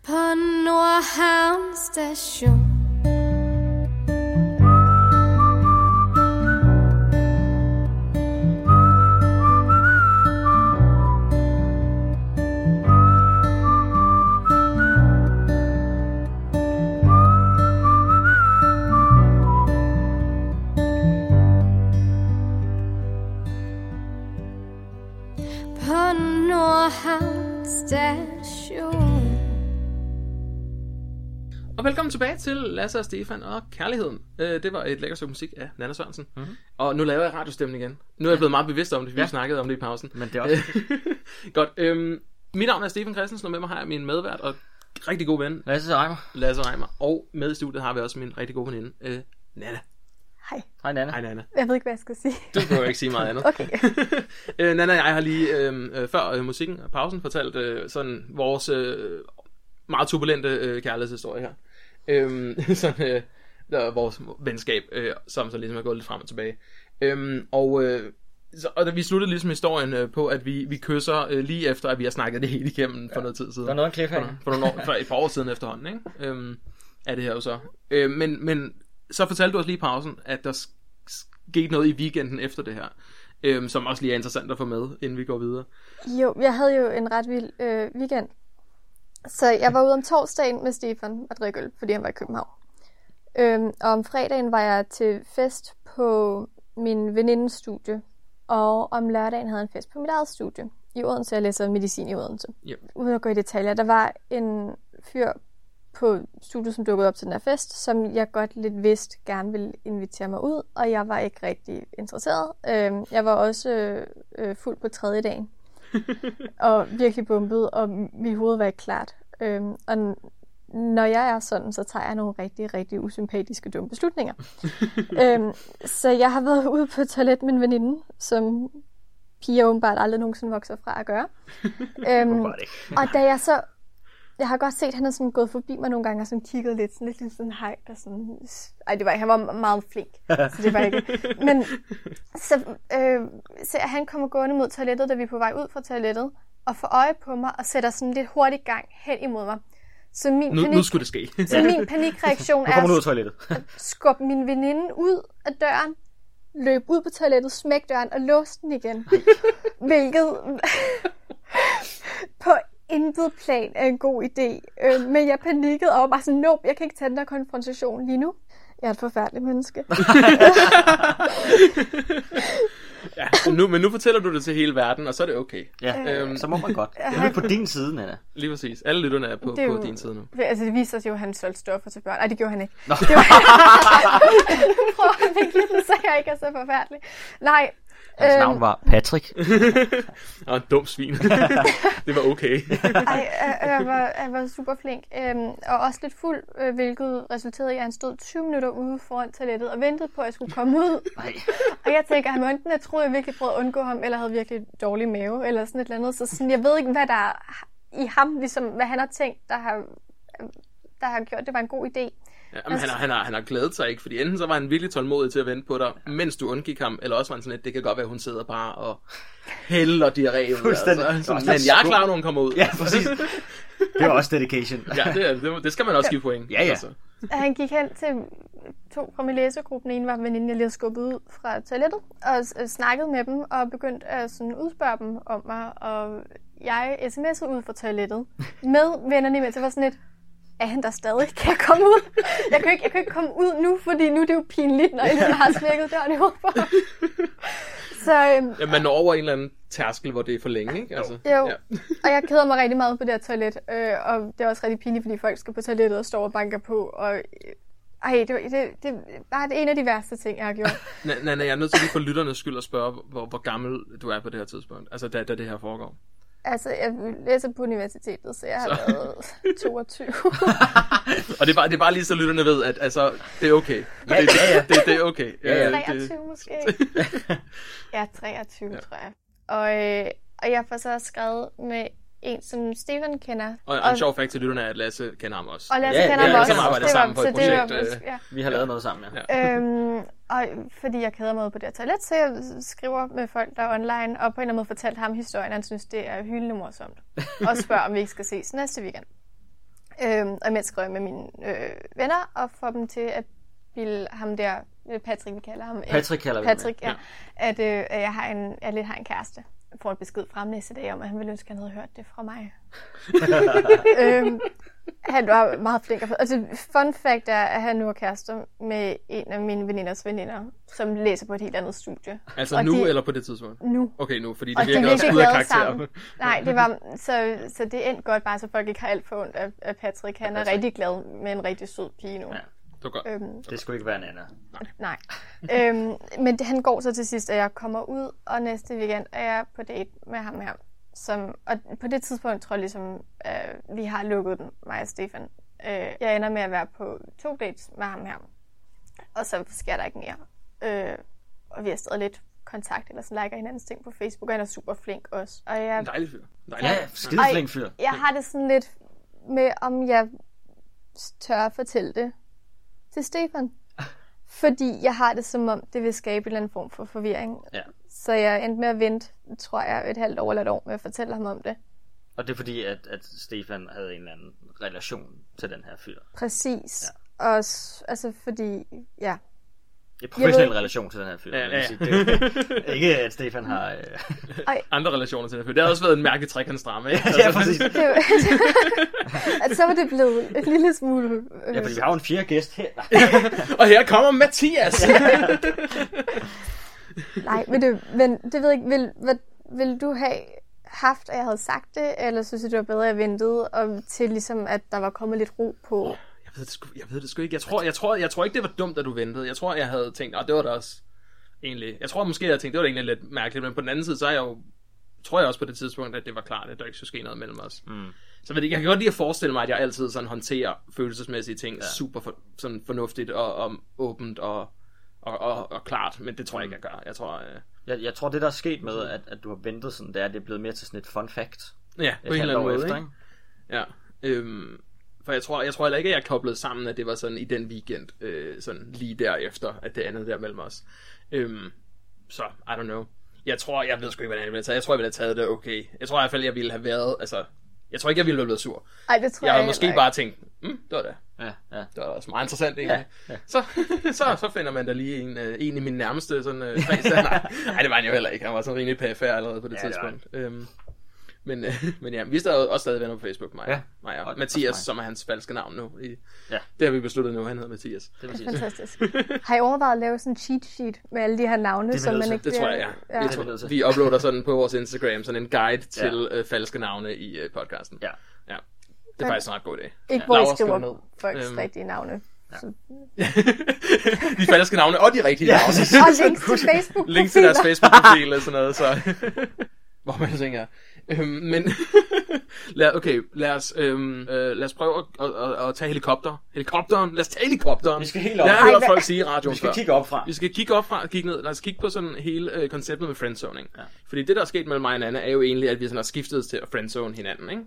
på Nordhavn station. På Nordhavn station. Og velkommen tilbage til Lasse og Stefan og Kærligheden. Øh, det var et lækkert stykke musik af Nana Sørensen. Mm-hmm. Og nu laver jeg radiostemmen igen. Nu er jeg blevet meget bevidst om det, fordi ja. vi snakkede om det i pausen. Men det er også... <laughs> Godt. Øhm, mit navn er Stefan Christensen, og med mig har jeg min medvært og rigtig god ven, Lasse Reimer. Lasse Reimer. Og med i studiet har vi også min rigtig gode veninde, øh, Nana. Hej. Hej Nana. Hej Nana. Jeg ved ikke, hvad jeg skal sige. Du behøver ikke sige meget andet. <laughs> Okay. <laughs> øh, Nana og jeg har lige øh, øh, før øh, musikken og pausen fortalt øh, sådan vores øh, meget turbulente øh, kærlighedshistorie her. <laughs> Øh, sådan øh, der er vores venskab, øh, som så ligesom er gået lidt frem og tilbage. Øh, og øh, så, og da vi sluttede ligesom historien øh, på, at vi, vi kysser øh, lige efter, at vi har snakket det hele igennem for noget tid siden. Der er noget en cliffhanger. For, for, nogle år, for et par år siden efterhånden, ikke? Øhm, er det her jo så. Øh, men, men så fortalte du os lige i pausen, at der sk- skete noget i weekenden efter det her, øhm, som også lige er interessant at få med, inden vi går videre. Jo, jeg havde jo en ret vild øh, weekend. Så jeg var ude om torsdagen med Stefan og drikke øl, fordi han var i København. Øhm, og om fredagen var jeg til fest på min venindes studie. Og om lørdagen havde jeg en fest på mit eget studie i Odense. Jeg læser medicin i Odense. Yep. Uden at gå i detaljer. Der var en fyr på studiet, som dukkede op til den her fest, som jeg godt lidt vidste gerne ville invitere mig ud, og jeg var ikke rigtig interesseret. Øhm, jeg var også øh, øh, fuld på tredje dagen, <laughs> og virkelig bumpet, og mit hoved var ikke klart. Øhm, og når jeg er sådan, så tager jeg nogle rigtig, rigtig usympatiske dumme beslutninger. <laughs> øhm, så jeg har været ude på toilet med en veninde, som piger åbenbart aldrig nogensinde vokser fra at gøre. <laughs> øhm, og da jeg så... Jeg har godt set, at han er sådan gået forbi mig nogle gange og sådan kigget lidt, sådan lidt ligesom sådan hej, og sådan... Ej, det var han var meget flink, så det var ikke... Men så øh, at han kommer gående mod toilettet, da vi er på vej ud fra toilettet, og får øje på mig og sætter sådan lidt hurtigt gang hen imod mig. Så min, Nu, panik, nu skulle det ske. så min panikreaktion du ud er af toilettet. at skubbe min veninde ud af døren, løbe ud på toilettet, smække døren og låse den igen. Hvilket på intet plan er en god idé. Øh, men jeg panikkede og var bare sådan, nope, jeg kan ikke tage den der konfrontation lige nu. Jeg er et forfærdeligt menneske. <laughs> <laughs> ja, men nu, men nu fortæller du det til hele verden, og så er det okay. Ja, Øhm. så må man godt. Jeg er på din side, Nana. Lige præcis. Alle lytterne er på, Det er på jo- din side nu. Altså, det viser sig jo, at han solgte stoffer til børn. Nej, det gjorde han ikke. Nå. Det var... <laughs> Prøv at den, så jeg ikke er så forfærdelig. Nej. Hans øhm, navn var Patrick. <laughs> Og en dum svin. <laughs> det var okay. <laughs> Ej, jeg, jeg, var, jeg var super flink. Øhm, og også lidt fuld, øh, hvilket resulterede i, at han stod 20 minutter ude foran toilettet og ventede på, at jeg skulle komme ud. Nej. Og jeg tænker, han må enten troet, at jeg virkelig prøvede at undgå ham, eller havde virkelig dårlig mave, eller sådan et eller andet. Så sådan, jeg ved ikke, hvad der er i ham, ligesom, hvad han har tænkt, der har, der har gjort, det var en god idé. Ja, men han, har, han, har, han har glædet sig ikke, fordi enten så var han virkelig tålmodig til at vente på dig, mens du undgik ham, eller også var han sådan lidt, det kan godt være, at hun sidder bare og hælder diarré ud. Fuldstændig. Altså. Det var Men jeg er klar, når hun kommer ud. Ja, præcis. <laughs> Det var også dedication. ja det, er- det, det skal man også give point. Ja, ja. Altså. Han gik hen til to fra min læsegruppe. Den ene var veninden, jeg lige havde skubbet ud fra toilettet, og s- snakkede med dem, og begyndte at sådan udspørge dem om mig. Og jeg sms'ede ud fra toilettet med vennerne imens. Jeg var sådan lidt, er han der stadig? Kan jeg komme ud? Jeg kan, ikke, jeg kan ikke komme ud nu, fordi nu er det jo pinligt, når jeg har smækket døren i hovedet ham. Så øhm, Ja, man når over en eller anden tærskel, hvor det er for længe, ikke? Altså, Jo, Ja. og jeg keder mig rigtig meget på det her toilet, øh, og det er også rigtig pinligt, fordi folk skal på toilettet og står og banker på, og øh, ej, det, var- det, det var en af de værste ting, jeg har gjort. Na- Nana, jeg er nødt til lige for lytternes skyld at spørge, hvor, hvor gammel du er på det her tidspunkt. Altså, da, da det her foregår. Altså, jeg læser på universitetet, så jeg har Så. været 22. <laughs> Og det er bare, det er bare lige så lytterne ved, at altså, det er okay. Det, det, det, det, det er okay. Ja, ja. det, 23 måske. <laughs> Ja, 23, ja. tror jeg. Og, øh, og jeg får så skrevet med en, som Steven kender. og, og en sjov fakt til lytterne er, at Lasse kender ham også. Og Lasse Ja, kender ja, ham ja, også. som arbejder sammen på et det var- projekt, øh. ja. Vi har lavet noget sammen, ja. Ja. Øhm, og fordi jeg keder mig på det her toilet, så jeg skriver med folk, der er online, og på en eller anden måde fortalt ham historien, han synes, det er hyldende morsomt. <laughs> og spørger, om vi ikke skal ses næste weekend. Øhm, og imens skriver jeg med mine øh, venner, og får dem til at bilde ham der, Patrick, vi kalder ham. Patrick kalder vi ham, Patrick, ja. At øh, jeg, har en, jeg lidt har en kæreste. Får en besked fra ham næste dag om, at han ville ønske, at han havde hørt det fra mig. <laughs> øhm, han var meget flink. at- Altså, fun fact er, at han nu er kærester med en af mine veninders veninder, som læser på et helt andet studie. Altså Og nu, de- eller på det tidspunkt? Nu. Okay, nu, fordi det Og de er virker også virkelig ud af karakter. Nej, det var, så, så det endte godt bare, så folk ikke har alt for ondt af, af Patrick. Han er Patrick. rigtig glad med en rigtig sød pige nu. Ja. Det var godt. Øhm, Det skulle ikke være Nana. nej. øhm, men det, han går så til sidst, at jeg kommer ud, og næste weekend er jeg på date med ham her. Som, og på det tidspunkt tror jeg ligesom, øh, vi har lukket den, mig og Stefan. Øh, jeg ender med at være på to dates med ham her. Og så sker der ikke mere. Øh, og vi har stadig lidt kontakt, eller så liker hinandens ting på Facebook, og han er super flink også. Og jeg, En dejlig fyr. Dejlig Ja, skide flink fyr. jeg har det sådan lidt med, om jeg tør at fortælle det til Stefan. Fordi jeg har det som om, det vil skabe en eller anden form for forvirring. Ja. Så jeg endte med at vente, tror jeg, et halvt år eller et år med at fortælle ham om det. Og det er fordi, at, at Stefan havde en eller anden relation til den her fyr. Præcis. Ja. Og s- altså fordi, ja, En professionel ved- relation til den her fyr. Ja, ja, sige. Det er jo ikke, <laughs> at Stefan har... Øh... <laughs> Andre relationer til det. Det har også været en mærkelig trekantsdrama, ikke? <laughs> ja, præcis. det, at så var det blevet en lille smule... Øh, Ja, fordi vi har jo en fjerde gæst her. Og her kommer Mathias! Nej, men det, men det ved jeg ikke, vil, hvad, vil du have haft, at jeg havde sagt det, eller synes du, det var bedre, at jeg ventede, og til ligesom, at der var kommet lidt ro på? Jeg ved det sgu, jeg ved det sgu ikke. Jeg tror, jeg, tror, jeg tror ikke, det var dumt, at du ventede. Jeg tror, jeg havde tænkt, at det var da også egentlig... Jeg tror måske, jeg havde tænkt, det var da egentlig lidt mærkeligt, men på den anden side, så er jeg jo... Tror jeg også på det tidspunkt, at det var klart, at der ikke skulle ske noget mellem os. Mm. Så jeg ved ikke, jeg kan godt lide at forestille mig, at jeg altid sådan håndterer følelsesmæssige ting ja. super for, sådan fornuftigt og, og åbent og, og, og, og, klart, men det tror jeg ikke, jeg gør. Jeg tror, øh, Jeg, jeg tror, det der er sket med, at, at du har ventet sådan, det er, at det er blevet mere til sådan et fun fact. ja, på en eller anden måde, efter, ikke? Ja, øhm, for jeg tror, jeg tror heller ikke, at jeg koblede sammen, at det var sådan i den weekend, øh, sådan lige derefter, at det andet der mellem os. Øhm, så, I don't know. Jeg tror, jeg ved sgu ikke, hvordan jeg ville have taget. Jeg tror, jeg ville have taget det okay. Jeg tror i hvert fald, jeg ville have været, altså, jeg tror ikke, jeg ville have blevet sur. Ej, det tror Jeg jeg, havde måske heller bare tænkt, mm, det var da, Ja, ja. det var da også meget interessant egentlig. Ja, ja. Så, <laughs> så, så finder man da lige en, øh, en i min nærmeste sådan, øh, kreds. <laughs> nej, nej, det var han jo heller ikke. Han var sådan rimelig PFR allerede på det Ja, det tidspunkt. Øhm, men, øh, <laughs> men ja, vi er stadig, også stadig venner på Facebook, mig, Ja. mig og Og- Mathias, mig. som er hans falske navn nu. I, Ja. Det har vi besluttet nu, han hedder Mathias. Det er præcis. Fantastisk. <laughs> Har I overvejet at lave sådan en cheat sheet med alle de her navne, vi som man ikke Det tror jeg, ja. ja. Jeg Det er tror, vi uploader sådan på vores Instagram, sådan en guide til øh, falske navne i øh, podcasten. Ja. ja. Det er faktisk en ret god idé. Ikke hvor I Laura skriver ned. folks Øhm. rigtige navne. Så, <laughs> de falske navne og de rigtige navne. og links til facebook Link til deres Facebook-profil og sådan noget, så... Hvor man tænker... Øhm, men... <laughs> lad, okay, lad os, øhm, øh, lad os prøve at, at, at, at tage helikopter. Helikopteren! Lad os tage helikopteren! Vi skal helt op. Jeg har hørt folk sige i radioen Vi skal før. kigge op fra. Vi skal kigge op fra og kigge ned. Lad os kigge på sådan hele øh, konceptet med friendzoning. Ja. Fordi det, der er sket mellem mig og Anna, er jo egentlig, at vi sådan har skiftet til at friendzone hinanden, ikke?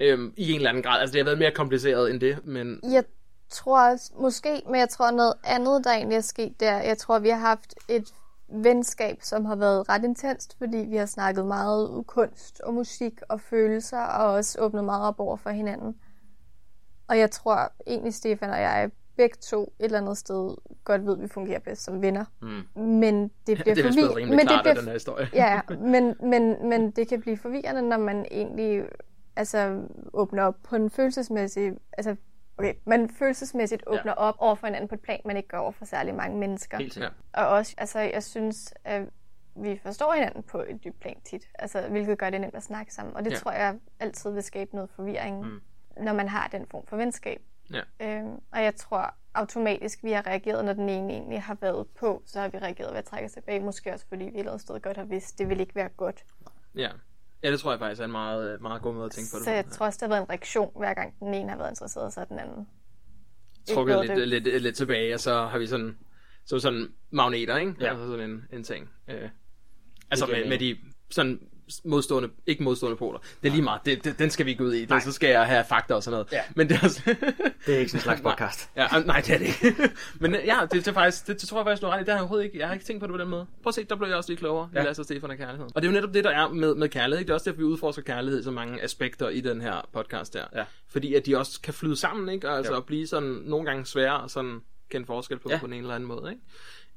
Øhm, I en eller anden grad. Altså, det har været mere kompliceret end det, men... Jeg tror også, måske, men jeg tror noget andet, der egentlig er sket der. Jeg tror, vi har haft et venskab, som har været ret intenst, fordi vi har snakket meget kunst og musik og følelser, og også åbnet meget op over for hinanden. Og jeg tror egentlig, Stefan og jeg begge to et eller andet sted godt ved, at vi fungerer bedst som venner. Mm. Men det <laughs> bliver Det vist blevet forvi- rimelig men klart det af bliver den her historie. <laughs> Ja, <laughs> men, men, men det kan blive forvirrende, når man egentlig altså, åbner op på en følelsesmæssig... Altså, okay, man følelsesmæssigt åbner ja. op over for hinanden på et plan, man ikke gør over for særlig mange mennesker. Helt sikkert. Og også, altså, jeg synes, at vi forstår hinanden på et dybt plan tit, altså, hvilket gør det nemt at snakke sammen. Og det Ja. tror jeg altid vil skabe noget forvirring, mm. når man har den form for venskab. Ja. Øhm, og jeg tror automatisk, vi har reageret, når den ene egentlig har været på, så har vi reageret ved at trække os tilbage. Måske også fordi vi et eller andet sted godt har vidst, det vil ikke være godt. Ja. Ja, det tror jeg faktisk er en meget, øh, meget god måde at tænke på det. Så jeg tror også, der har været en reaktion, hver gang den ene har været interesseret, så den anden. trukket lidt, det. lidt, lidt tilbage, og så har vi sådan, så sådan magneter, ikke? Ja. Altså sådan en, en ting. Øh, altså med, med de sådan modstående, ikke modstående poler. Det er lige meget, det, det, den skal vi gå ud i. Nej. Det, så skal jeg have fakta og sådan noget. Ja. Men det er også... <laughs> Det er ikke sådan en slags <laughs> podcast. Ja, ah, nej, det er det ikke. <laughs> Men ja, det, det, er faktisk, det, det, tror jeg faktisk, du har ret i. Det har jeg overhovedet ikke, jeg har ikke tænkt på det på den måde. Prøv at se, der blev jeg også lige klogere. Ja. Lasse og Stefan og kærlighed. Og det er jo netop det, der er med, med kærlighed. Ikke? Det er også derfor, vi udforsker kærlighed i så mange aspekter i den her podcast der. Ja. Fordi at de også kan flyde sammen, ikke? Og altså Jo. blive sådan nogle gange svære og sådan kende forskel på, ja. Ja. på en eller anden måde, ikke?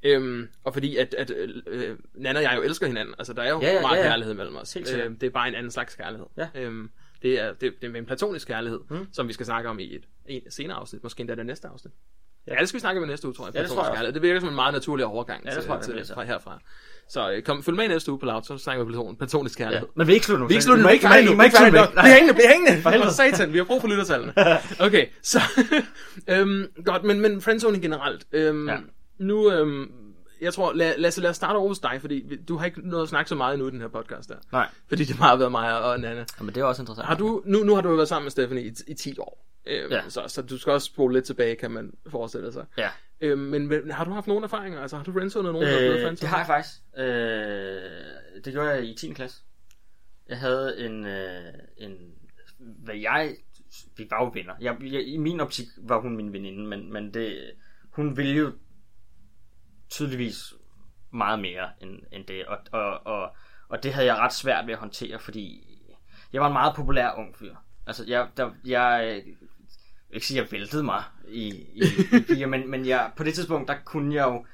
Øhm, og fordi at, at øh, Nana og jeg jo elsker hinanden. Altså der er jo Ja, ja, meget ja, ja. kærlighed mellem os. Øhm, det er bare en anden slags kærlighed. Ja. Øhm, det er, det, det er en platonisk kærlighed, mm. som vi skal snakke om i et, et senere afsnit. Måske endda det næste afsnit. Ja, det skal vi snakke om i næste uge, tror jeg. Ja, det tror jeg. Det virker som en meget naturlig overgang Ja, det til, tror jeg, til, så. fra herfra. Så øh, kom, følg med i næste uge på Loud, så snakker vi platon, platonisk Ja. kærlighed. Men vi er ikke slut nu. Vi ikke sluttet må nu. Vi ikke slutte nu. Bliv hængende, bliv hængende. For helvede. satan, vi har brug for lyttertallene. <laughs> Okay, så... <laughs> øhm, godt, men, men friendzone generelt. Øhm, Ja. Nu, øhm, jeg tror, lad, lad, os, lad os starte over hos dig, fordi du har ikke noget at snakke så meget endnu i den her podcast der. Nej. Fordi det har meget været mig og Nana. Men det er også interessant. Har du, nu, nu har du jo været sammen med Stephanie i, i 10 år. Øhm, Ja. så, så du skal også spole lidt tilbage, kan man forestille sig. Ja. Øhm, men, men har du haft nogle erfaringer? Altså har du friendzonet nogen, der er blevet Øh, det friendzonet? har jeg faktisk. Øh, det gjorde jeg i 10. klasse. Jeg havde en, øh, en hvad jeg, vi var jo venner. Jeg, jeg, I min optik var hun min veninde, men, men det, hun ville jo tydeligvis meget mere end, end det. Og, og, og, og det havde jeg ret svært ved at håndtere, fordi jeg var en meget populær ung fyr. Altså, jeg, der, jeg, jeg vil ikke sige, jeg væltede mig i, i, i piger, men, men jeg, på det tidspunkt, der kunne jeg jo,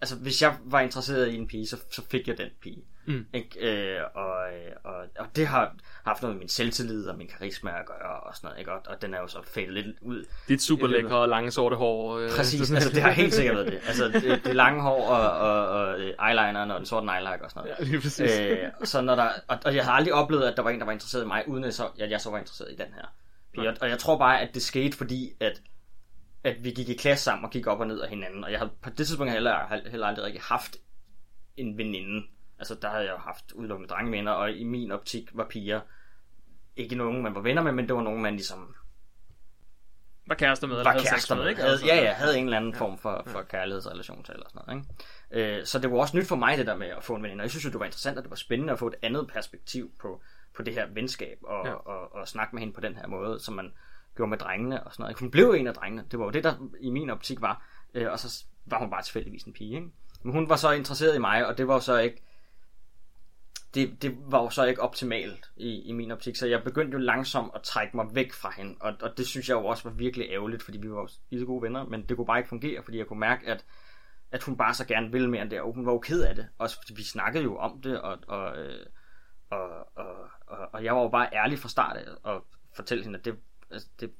altså hvis jeg var interesseret i en pige, så, så fik jeg den pige. Mm. Ikke? Øh, og, og, og det har haft noget med min selvtillid og min karisma at gøre og sådan noget, ikke? Og, og den er jo så fadet lidt ud. Dit super lækre lange sorte hår. Øh, Præcis, altså, det har helt sikkert været det. Altså det, det lange hår og, og, og øh, eyelineren og den sorte nejlak og sådan noget. Ja, lige præcis. Øh, så når der, og, og jeg har aldrig oplevet, at der var en, der var interesseret i mig, uden at, så, at jeg så var interesseret i den her. Og, og jeg tror bare, at det skete, fordi at, at vi gik i klasse sammen og gik op og ned af hinanden. Og jeg havde på det tidspunkt heller, heller aldrig rigtig haft en veninde. Altså der havde jeg jo haft udelukkende drengevenner, og i min optik var piger ikke nogen, man var venner med, men det var nogen, man ligesom Var kærester med, eller var kærester med. ikke? Havde, Altså, ja, ja, havde en eller anden form for, for kærlighedsrelation til eller sådan noget. Ikke? Øh, så det var også nyt for mig, det der med at få en veninde. Og jeg synes jo, det var interessant, og det var spændende at få et andet perspektiv på, på det her venskab, og, Ja. ja. og, og, snakke med hende på den her måde, som man gjorde med drengene og sådan noget. Hun blev en af drengene. Det var jo det, der i min optik var. Øh, og så var hun bare tilfældigvis en pige. Ikke? Men hun var så interesseret i mig, og det var jo så ikke det, det var jo så ikke optimalt i, i min optik, så jeg begyndte jo langsomt at trække mig væk fra hende, og, og det synes jeg jo også var virkelig ærgerligt, fordi vi var jo gode venner, men det kunne bare ikke fungere, fordi jeg kunne mærke, at, at hun bare så gerne ville mere end det, og hun var jo ked af det, også fordi vi snakkede jo om det, og, og, øh, og, og, og, og jeg var jo bare ærlig fra start af, og fortælle hende, at det, altså, det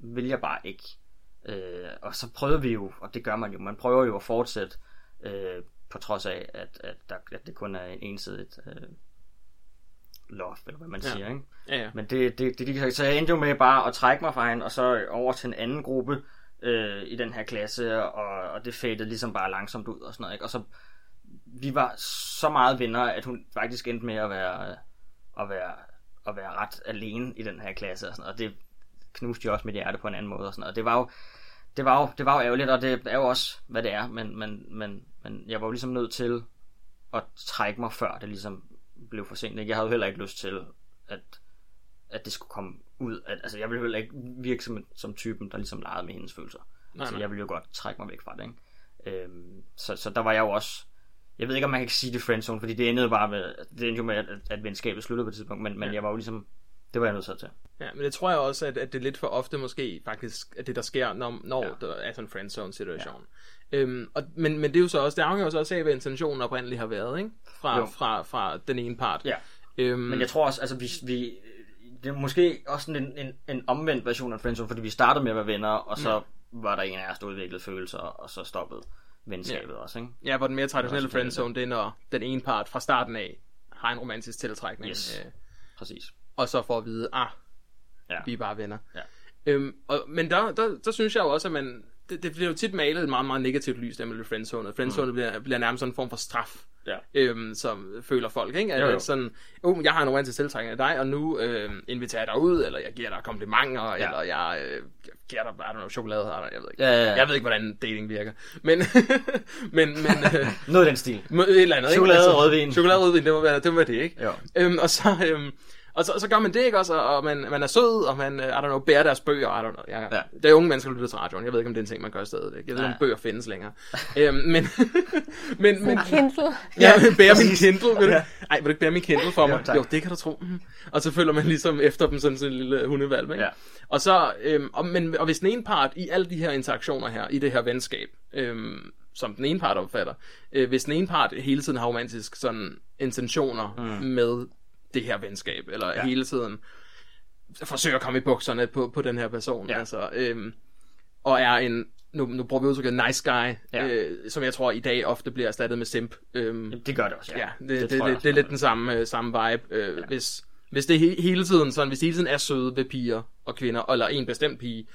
vil jeg bare ikke. Øh, og så prøvede vi jo, og det gør man jo, man prøver jo at fortsætte, øh, på trods af, at, at, der, at det kun er en ensidigt øh, love, eller hvad man Ja. siger, ikke? Ja, ja. Men det, det, det, det, så jeg endte jo med bare at trække mig fra hende, og så over til en anden gruppe øh, i den her klasse, og, og det fadede ligesom bare langsomt ud og sådan noget, ikke? Og så, vi var så meget venner, at hun faktisk endte med at være, øh, at være, at være ret alene i den her klasse, og, sådan noget. og det knuste jo også mit hjerte på en anden måde, og sådan noget. Det var jo, det var jo, det var jo ærgerligt, og det er jo også, hvad det er, men, men, men, men jeg var jo ligesom nødt til at trække mig, før det ligesom blev for sent. ikke? Jeg havde jo heller ikke lyst til, at, at det skulle komme ud. At, altså, jeg ville heller ikke virke som, som typen, der ligesom legede med hendes følelser. Nej, så nej. jeg ville jo godt trække mig væk fra det. Ikke? Øhm, så, så der var jeg jo også... Jeg ved ikke, om man kan sige det friendzone, fordi det endede bare med, det endte jo med, at, at venskabet sluttede på et tidspunkt, men, men Ja. jeg var jo ligesom, det var jeg nødt til. Ja, men det tror jeg også, at, at det er lidt for ofte måske faktisk, at det der sker, når, når. Ja. der er sådan en friendzone situation. Ja. Øhm, og, men, men det er jo så også, det afhænger jo så også af, hvad intentionen oprindeligt har været, ikke? Fra, Jo. fra, fra den ene part. Ja. Øhm, Men jeg tror også, altså vi, vi det er måske også sådan en, en, en omvendt version af friendzone, fordi vi startede med at være venner, og så var der en af os, der udviklede følelser, og så stoppede venskabet ja. også, ikke? Ja, hvor den mere traditionelle friendzone, det er, når den ene part fra starten af har en romantisk tiltrækning. Yes. Øh, Præcis. og så får at vide, ah, Ja. vi er bare venner. Ja. Øhm, og, men der, der, der synes jeg jo også, at man, det, det bliver jo tit malet et meget, meget negativt lys, der med friendzone. Friendzone mm. bliver, bliver nærmest sådan en form for straf, Ja. øhm, som føler folk, ikke? At, Jo, jo. Sådan, oh, jeg har en romantisk tiltrækning af dig, og nu øh, inviterer jeg dig ud, eller jeg giver dig komplimenter, ja. Eller jeg øh, giver dig, I don't know, chokolade, eller jeg ved ikke. Ja, ja, ja. Jeg ved ikke, hvordan dating virker. Men, <laughs> men, men øh, <laughs> Noget i den stil. et eller andet, ikke? Chokolade og rødvin. Chokolade rødvin, det må være det, må være det ikke? Jo. Øhm, og så, øhm, og så, så gør man det ikke også, og man, man er sød, og man, øh, I don't know, bærer deres bøger, I don't know. Jeg, ja. Ja. Det er unge mennesker, der lytter til radioen. Jeg ved ikke, om det er en ting, man gør stadig. Jeg ved ikke, om Nej. bøger findes længere. øhm, men, <laughs> men, men, En Kindle. <laughs> Ja, bære min Kindle, vil du? Ej, vil du ikke bære min Kindle for mig? Jo, tak. jo, det kan du tro. Og så følger man ligesom efter dem sådan, sådan en lille hundevalg, ikke? Ja. Og så, øhm, og, men, og hvis den ene part i alle de her interaktioner her, i det her venskab, øhm, som den ene part opfatter, øh, hvis den ene part hele tiden har romantisk sådan intentioner mm. med det her venskab, eller ja. Hele tiden forsøger at komme i bukserne på, på den her person, Ja. altså, øhm, og er en, nu, nu bruger vi udtrykket nice guy, Ja. øh, som jeg tror i dag ofte bliver erstattet med simp. Øhm, Jamen, Det gør det også, ja. Ja, det, det, det, det, også, det er lidt den samme, øh, samme vibe. Øh, ja. hvis, hvis det he, hele tiden sådan, hvis det hele tiden er søde ved piger og kvinder, eller en bestemt pige,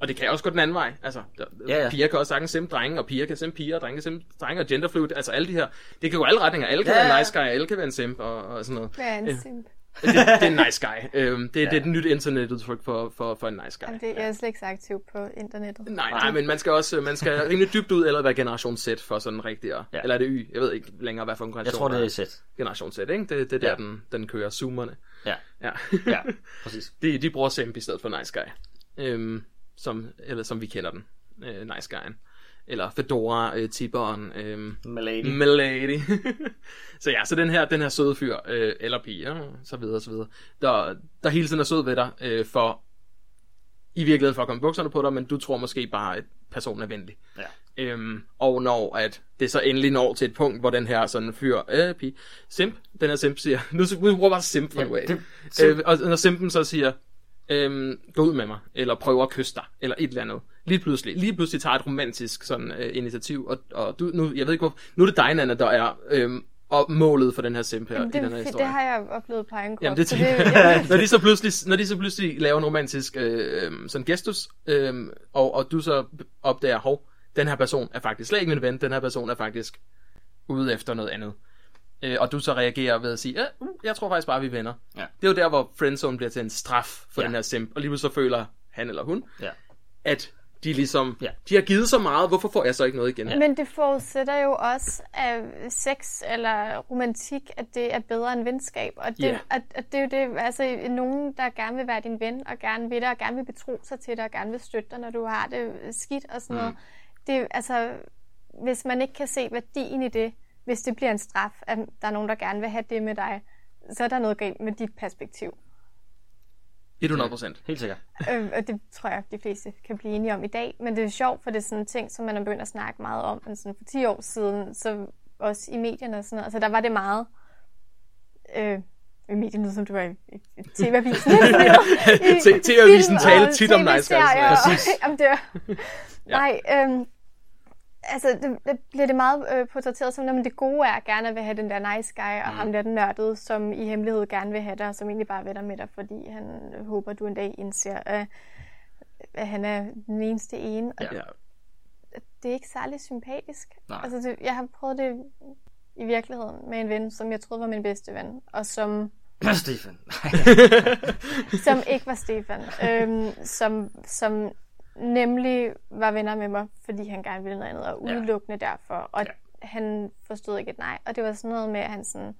og det kan også gå den anden vej. Altså, der, Ja, ja. piger kan også sagtens simpe drenge, og piger kan simpe piger, og drenge kan simpe drenge, og genderfluid, altså alle de her. Det kan gå alle retninger. Alle kan Ja, være en ja. nice guy, alle kan være en simp, og, og sådan noget. Hvad er en simp? det, det er en nice guy. Øhm, det, ja. det er et nyt internetudtryk for, for, for en nice guy. Jamen, det, jeg er slet ikke så aktiv på internettet. Nej, nej, men man skal også man skal rimelig dybt ud, eller være generation Z for sådan rigtig ja. Eller er det Y? Jeg ved ikke længere, hvad for en Jeg generation tror, det er sæt. Generation Z, ikke? Det, det er der, Ja. den, den kører. Zoomerne. Ja, Ja. ja, præcis. <laughs> de, de bruger Simp i stedet for Nice Guy. Øhm, som, eller som vi kender den. Øh, nice Guy'en. eller Fedora-tipperen, øh, Malady. Milady. <laughs> så ja, så den her, den her søde fyr, øh, eller pige, ja, så videre, så videre, der, der hele tiden er sød ved dig, øh, for i virkeligheden for at komme bukserne på dig, men du tror måske bare, at personen er venlig. Ja. Øhm, og når at det så endelig når til et punkt, hvor den her sådan fyr, øh, pige, simp, den her simp siger, <laughs> nu, nu bruger bare simp for Ja, det- Øh, og når simpen så siger, øhm, gå ud med mig, eller prøver at kysse dig, eller et eller andet. Lige pludselig, lige pludselig tager et romantisk sådan, øh, initiativ, og, og du, nu, jeg ved ikke hvor, nu er det dig, Nana, der er øhm, og målet for den her simp her, Jamen, i det, den her det, historie. det har jeg oplevet krop. Jamen det så det, jeg. <laughs> når, de så pludselig, når de så pludselig laver en romantisk øh, sådan gestus, øh, og, og du så opdager, hov, den her person er faktisk slet ikke min ven, den her person er faktisk ude efter noget andet. Øh, og du så reagerer ved at sige, ja, uh, jeg tror faktisk bare, vi er venner. Ja. Det er jo der, hvor friendzone bliver til en straf for Ja. den her simp, og lige pludselig så føler han eller hun, Ja. at de ligesom, Ja. de har givet så meget, hvorfor får jeg så ikke noget igen? Ja. Men det forudsætter jo også, at sex eller romantik, at det er bedre end venskab. Og det, Ja. at, at det er jo det, altså nogen, der gerne vil være din ven, og gerne vil dig, og gerne vil betro sig til dig, og gerne vil støtte dig, når du har det skidt og sådan noget. Det, er altså, hvis man ikke kan se værdien i det, hvis det bliver en straf, at der er nogen, der gerne vil have det med dig, så er der noget galt med dit perspektiv. 100 procent. Helt sikkert. Øh, og det tror jeg, de fleste kan blive enige om i dag. Men det er sjovt, for det er sådan en ting, som man er begyndt at snakke meget om. Men sådan for 10 år siden, så også i medierne og sådan noget. Altså der var det meget... Øh, i medierne, som du var i, i, i TV-avisen. <laughs> TV-avisen talte tit om nice guys. Ja, Præcis. <laughs> Jamen, det var... Nej, øhm, altså det, det bliver det meget øh, portrætteret som, at det gode er gerne at vil have den der nice guy, og mm. ham der den nørdede, som i hemmelighed gerne vil have dig, og som egentlig bare er venner med dig, fordi han håber, du en dag indser, at, at han er den eneste ene. Og Ja. det er ikke særlig sympatisk. Nej. Altså, det, jeg har prøvet det i virkeligheden med en ven, som jeg troede var min bedste ven, og som <clears throat> Stefan. <laughs> <laughs> som ikke var Stefan, øhm, som, som nemlig var venner med mig, fordi han gerne ville noget andet, og Ja. udelukkende derfor. Og Ja. han forstod ikke et nej. Og det var sådan noget med, at han sådan,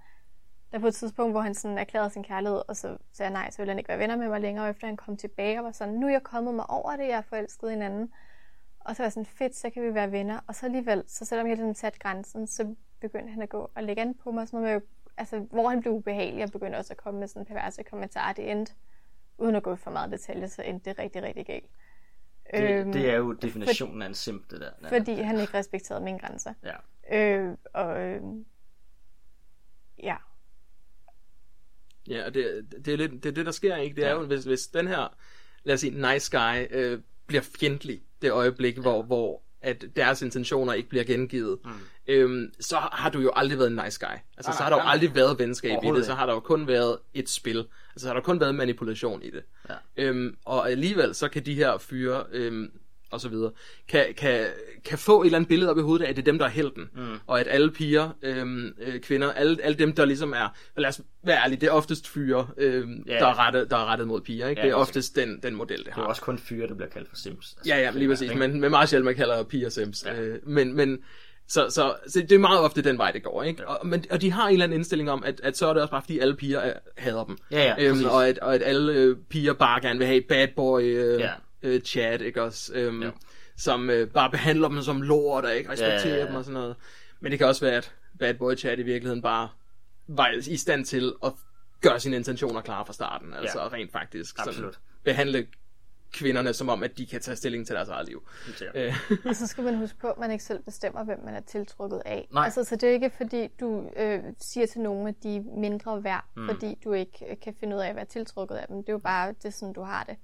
der på et tidspunkt, hvor han sådan erklærede sin kærlighed, og så sagde nej, så ville han ikke være venner med mig længere, og efter han kom tilbage og var sådan, nu er jeg kommet mig over det, jeg er forelsket i hinanden. Og så var sådan, fedt, så kan vi være venner. Og så alligevel, så selvom jeg havde sat grænsen, så begyndte han at gå og lægge an på mig, sådan noget med, altså, hvor han blev ubehagelig, og begyndte også at komme med sådan perverse kommentarer. Det endte, uden at gå for meget detaljer, så endte det rigtig, rigtig galt. Det, det er jo definitionen af en simp, det der. Ja. Fordi han ikke respekterede mine grænser. Ja. Øh, og øh, ja, Ja, og det, det, er lidt, det er det, der sker, ikke? Det er Ja. jo, hvis, hvis den her, lad os sige, nice guy, øh, bliver fjendtlig det øjeblik, hvor, hvor at deres intentioner ikke bliver gengivet, mm. øhm, så har du jo aldrig været en nice guy. Altså, Nej, så har nej, der jo nej. aldrig været venskab i det, så har der jo kun været et spil. Altså, så har der kun været manipulation i det. Ja. Øhm, og alligevel, så kan de her fyre, øhm, og så videre, kan, kan, kan få et eller andet billede op i hovedet af, at det er dem, der er helten. Mm. Og at alle piger, øhm, øh, kvinder, alle, alle dem, der ligesom er, lad os være ærlige, det er oftest fyre, øhm, Ja. der, er rettet, der er rettet mod piger. Ikke? Ja, det er oftest den, den model, det Det er har. også kun fyre, der bliver kaldt for sims. Altså, Ja, ja, lige præcis. Men, men meget sjældent, man kalder piger sims. Ja. Øh, men, men så, så, så, det er meget ofte den vej, det går. Ikke? Ja. Og, men, og de har en eller anden indstilling om, at, at så er det også bare, fordi alle piger er, hader dem. Ja, ja, øhm, og, at, og at alle øh, piger bare gerne vil have et bad boy øh, Ja. øh, chat, ikke også? Øhm, Jo. som øh, bare behandler dem som lort og ikke respekterer Ja, ja, ja. dem og sådan noget. Men det kan også være, at bad boy chat i virkeligheden bare var i stand til at gøre sine intentioner klare fra starten. Altså Ja. rent faktisk sådan, Absolut. behandle kvinderne som om, at de kan tage stilling til deres eget liv. Sikkert. Øh, og så skal man huske på, at man ikke selv bestemmer, hvem man er tiltrukket af. Nej. Altså, så det er ikke fordi, du øh, siger til nogen, at de er mindre værd, mm. fordi du ikke øh, kan finde ud af at være tiltrukket af dem. Det er jo bare, det sådan, du har det.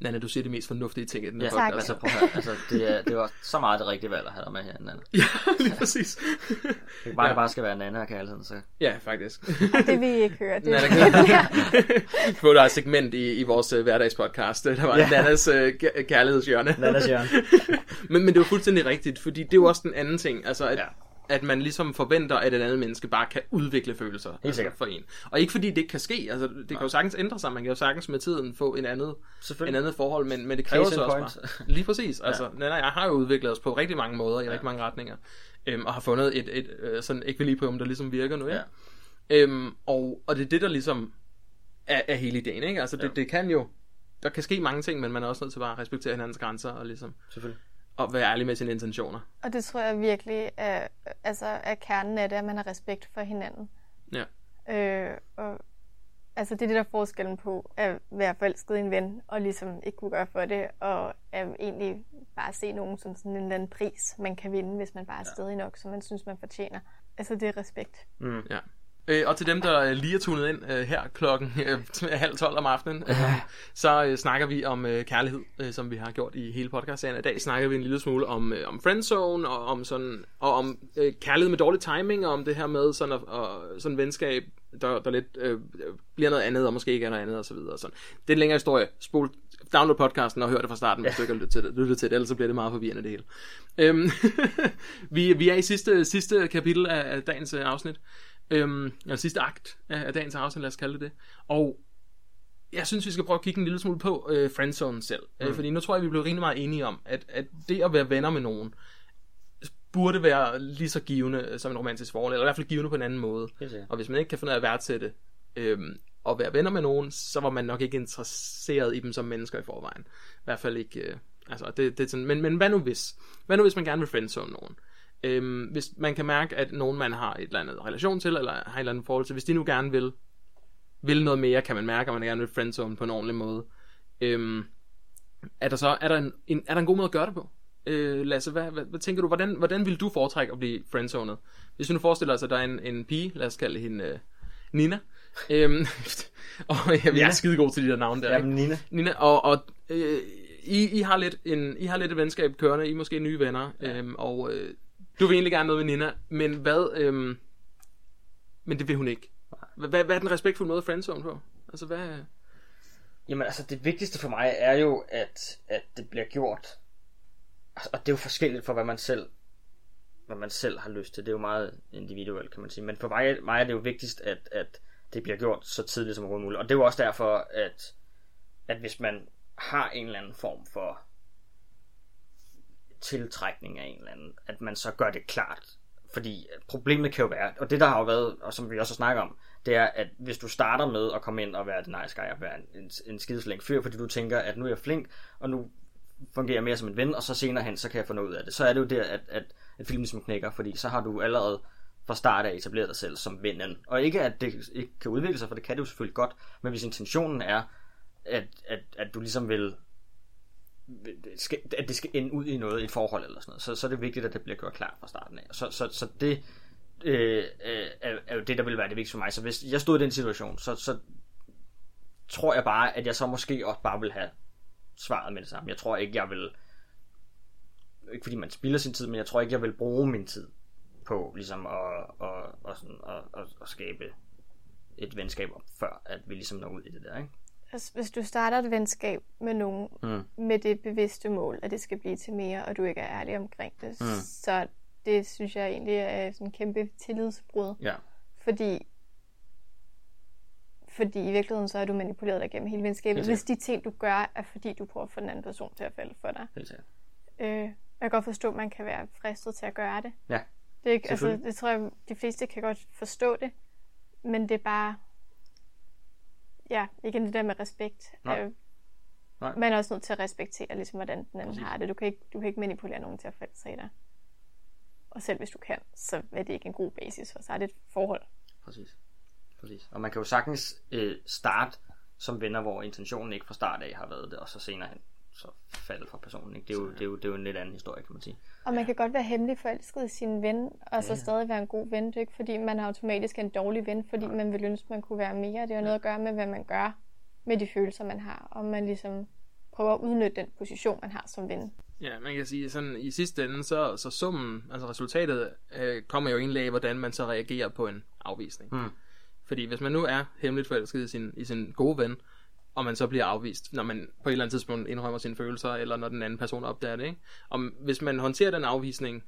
Nana, du siger de mest fornuftige ting i den her Ja, Tak. podcast. altså prøv at høre. Altså, det, er, det var så meget det rigtige valg at have dig med her, Nana. <laughs> Ja, lige præcis. Det er bare, Ja. ja. bare skal være Nana og kærligheden, så... ja, faktisk. Og det vil I ikke høre. Det, Nana kan få der er et segment i, i vores uh, hverdagspodcast. Der var ja. Nannas uh, kærlighedshjørne. Nanas hjørne. <laughs> men, men det jo fuldstændig rigtigt, fordi det er jo også den anden ting. Altså, at, ja. At man ligesom forventer, at et andet menneske bare kan udvikle følelser altså, sikkert. for en. Og ikke fordi det ikke kan ske. Altså, det kan jo sagtens ændre sig. Man kan jo sagtens med tiden få en andet, en andet forhold, men, men det kræver så også bare. Lige præcis. Altså, ja. Nana jeg har jo udviklet os på rigtig mange måder, i ja. rigtig mange retninger. Øhm, og har fundet et, et, et sådan ekvilibrium, der ligesom virker nu. Ja? Ja. Øhm, og, og det er det, der ligesom er, er hele ideen, ikke? Altså, det, Ja. det kan jo... Der kan ske mange ting, men man er også nødt til bare at respektere hinandens grænser, og ligesom... Selvfølgelig. At være ærlig med sine intentioner. Og det tror jeg virkelig er, altså, er kernen af det, at man har respekt for hinanden. Ja. Øh, og, altså det er det, der er forskellen på at være forelsket i en ven, og ligesom ikke kunne gøre for det, og at egentlig bare se nogen som sådan en eller anden pris, man kan vinde, hvis man bare er stedig nok, som man synes, man fortjener. Altså det er respekt. Mm. Ja. Øh, og til dem, der øh, lige er tunet ind øh, her klokken <laughs> øh, halv tolv om aftenen, øh, så øh, snakker vi om øh, kærlighed, øh, som vi har gjort i hele podcastserien. I dag snakker vi en lille smule om, øh, om friendzone, og om, sådan, og om øh, kærlighed med dårlig timing, og om det her med sådan, at, og, sådan venskab, der, der lidt øh, bliver noget andet, og måske ikke er noget andet, og så videre. Sådan. Det er en længere historie. Spol, download podcasten og hør det fra starten, hvis du ikke har lyttet til det, lyttet til det, ellers så bliver det meget forvirrende det hele. Øhm, <laughs> vi, vi er i sidste, sidste kapitel af, af dagens øh, afsnit. Øhm, eller sidste akt af, af dagens afsnit, lad os kalde det. Og jeg synes, vi skal prøve at kigge en lille smule på øh, friendzone selv. Mm. Øh, fordi nu tror jeg, vi blev rimelig meget enige om, at, at det at være venner med nogen, burde være lige så givende som en romantisk forhold, eller i hvert fald givende på en anden måde. Og hvis man ikke kan finde ud af at værdsætte øhm, og være venner med nogen, så var man nok ikke interesseret i dem som mennesker i forvejen. I hvert fald ikke... Øh, altså, det, det er sådan, men, men hvad nu hvis? Hvad nu hvis man gerne vil friendzone nogen? Øhm, hvis man kan mærke, at nogen man har et eller andet relation til, eller har et eller andet forhold til, hvis de nu gerne vil, vil noget mere, kan man mærke, at man gerne vil friendzone på en ordentlig måde. Øhm, er der så er der en, en, er der en god måde at gøre det på? Øh, Lasse, hvad, hvad, hvad tænker du, hvordan, hvordan vil du foretrække at blive friendzonet? Hvis vi nu forestiller os, at der er en, en pige, lad os kalde hende øh, Nina, øhm, <laughs> og jeg er skide god til de der navne der. Jamen? Nina. Nina, og, og øh, I, I, har lidt en, I har lidt et venskab kørende, I er måske nye venner, ja. øhm, og øh, du vil egentlig gerne noget med Nina, men hvad, øhm, men det vil hun ikke. Hvad, hvad, er den respektfulde måde at friendzone på? Altså, hvad, Jamen altså, det vigtigste for mig er jo, at, at det bliver gjort. Altså, og det er jo forskelligt for, hvad man selv hvad man selv har lyst til. Det er jo meget individuelt, kan man sige. Men for mig, mig er det jo vigtigst, at, at det bliver gjort så tidligt som overhovedet muligt. Og det er jo også derfor, at, at hvis man har en eller anden form for tiltrækning af en eller anden, at man så gør det klart. Fordi problemet kan jo være, og det der har jo været, og som vi også har snakket om, det er, at hvis du starter med at komme ind og være den nice guy, og være en, en, en skideslæng fyr, fordi du tænker, at nu er jeg flink, og nu fungerer jeg mere som en ven, og så senere hen, så kan jeg få noget ud af det. Så er det jo der, at, at, at filmen som knækker, fordi så har du allerede fra start af etableret dig selv som vennen. Og ikke at det ikke kan udvikle sig, for det kan det jo selvfølgelig godt, men hvis intentionen er, at, at, at du ligesom vil skal, at det skal ende ud i noget, i et forhold eller sådan noget, så, så er det vigtigt, at det bliver gjort klart fra starten af. Så, så, så det øh, øh, er, er jo det, der vil være det vigtigste for mig. Så hvis jeg stod i den situation, så, så tror jeg bare, at jeg så måske også bare vil have svaret med det samme. Jeg tror ikke, jeg vil ikke fordi man spilder sin tid, men jeg tror ikke, jeg vil bruge min tid på ligesom at, at, at, sådan, at, at, at skabe et venskab før at vi ligesom når ud i det der, ikke? Altså, hvis du starter et venskab med nogen Mm. med det bevidste mål, at det skal blive til mere, og du ikke er ærlig omkring det, mm. så det synes jeg egentlig er sådan en kæmpe tillidsbrud. Ja, Fordi, fordi i virkeligheden så er du manipuleret dig gennem hele venskabet, hvis de ting, du gør, er fordi du prøver at få den anden person til at falde for dig. Øh, jeg kan godt forstå, at man kan være fristet til at gøre det. Ja, Det, er ikke, altså, det tror jeg, de fleste kan godt forstå det, men det er bare, ja, igen det der med respekt. Nej. Øh, Nej. Man er også nødt til at respektere, ligesom, hvordan den anden Præcis. har det. Du kan, ikke, du kan ikke manipulere nogen til at falde sig i dig. Og selv hvis du kan, så er det ikke en god basis, for så er det et forhold. præcis. præcis. Og man kan jo sagtens øh, starte som venner, hvor intentionen ikke fra start af har været det, og så senere hen så falde fra personen. Ikke? Det, er jo, det, er jo, det er jo en lidt anden historie, kan man sige. Og man kan godt være hemmelig forelsket i sin ven, og så Ja. stadig være en god ven. Det er ikke fordi, man automatisk er en dårlig ven, fordi man vil ønske, man kunne være mere. Det har noget at gøre med, hvad man gør med de følelser, man har. Og man ligesom prøver at udnytte den position, man har som ven. Ja, man kan sige, sådan i sidste ende, så, så summen, altså resultatet, øh, kommer jo egentlig af, hvordan man så reagerer på en afvisning. Mm. Fordi hvis man nu er hemmeligt forelsket i sin, i sin gode ven, og man så bliver afvist, når man på et eller andet tidspunkt indrømmer sine følelser, eller når den anden person opdager det, ikke? Og hvis man håndterer den afvisning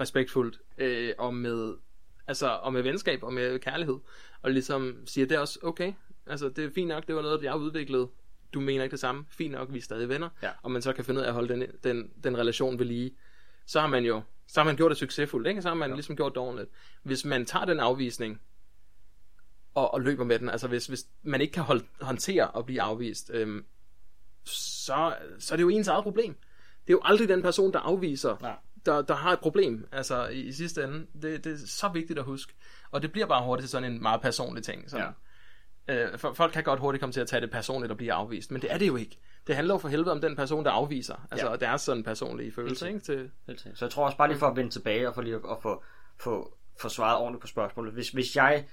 respektfuldt, øh, og med altså, og med venskab og med kærlighed, og ligesom siger, det er også okay, altså det er fint nok, det var noget, jeg har udviklet, du mener ikke det samme, fint nok, vi er stadig venner, Ja. og man så kan finde ud af at holde den, den, den relation ved lige, så har man jo så har man gjort det succesfuldt, ikke? så har man ja. ligesom gjort det ordentligt. Hvis man tager den afvisning, og, og løber med den, altså hvis, hvis man ikke kan holde, håndtere at blive afvist, øhm, så, så er det jo ens eget problem. det er jo aldrig den person, der afviser, Nej. der, der har et problem, altså i, i sidste ende. Det, det er så vigtigt at huske. Og det bliver bare hurtigt sådan en meget personlig ting. Sådan. Øh, for, folk kan godt hurtigt komme til at tage det personligt og blive afvist, men det er det jo ikke. Det handler jo for helvede om den person, der afviser. Altså, Ja. deres sådan personlige følelse, ikke? Til. Så jeg tror også bare lige for at vende tilbage og for lige at, at få, få, få svaret ordentligt på spørgsmålet. Hvis, hvis jeg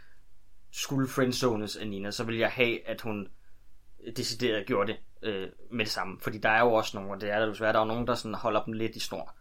skulle friendzones af Nina, så ville jeg have, at hun decideret gjorde det øh, med det samme. Fordi der er jo også nogle, og det er der jo svært, der er jo nogen, der sådan holder dem lidt i snor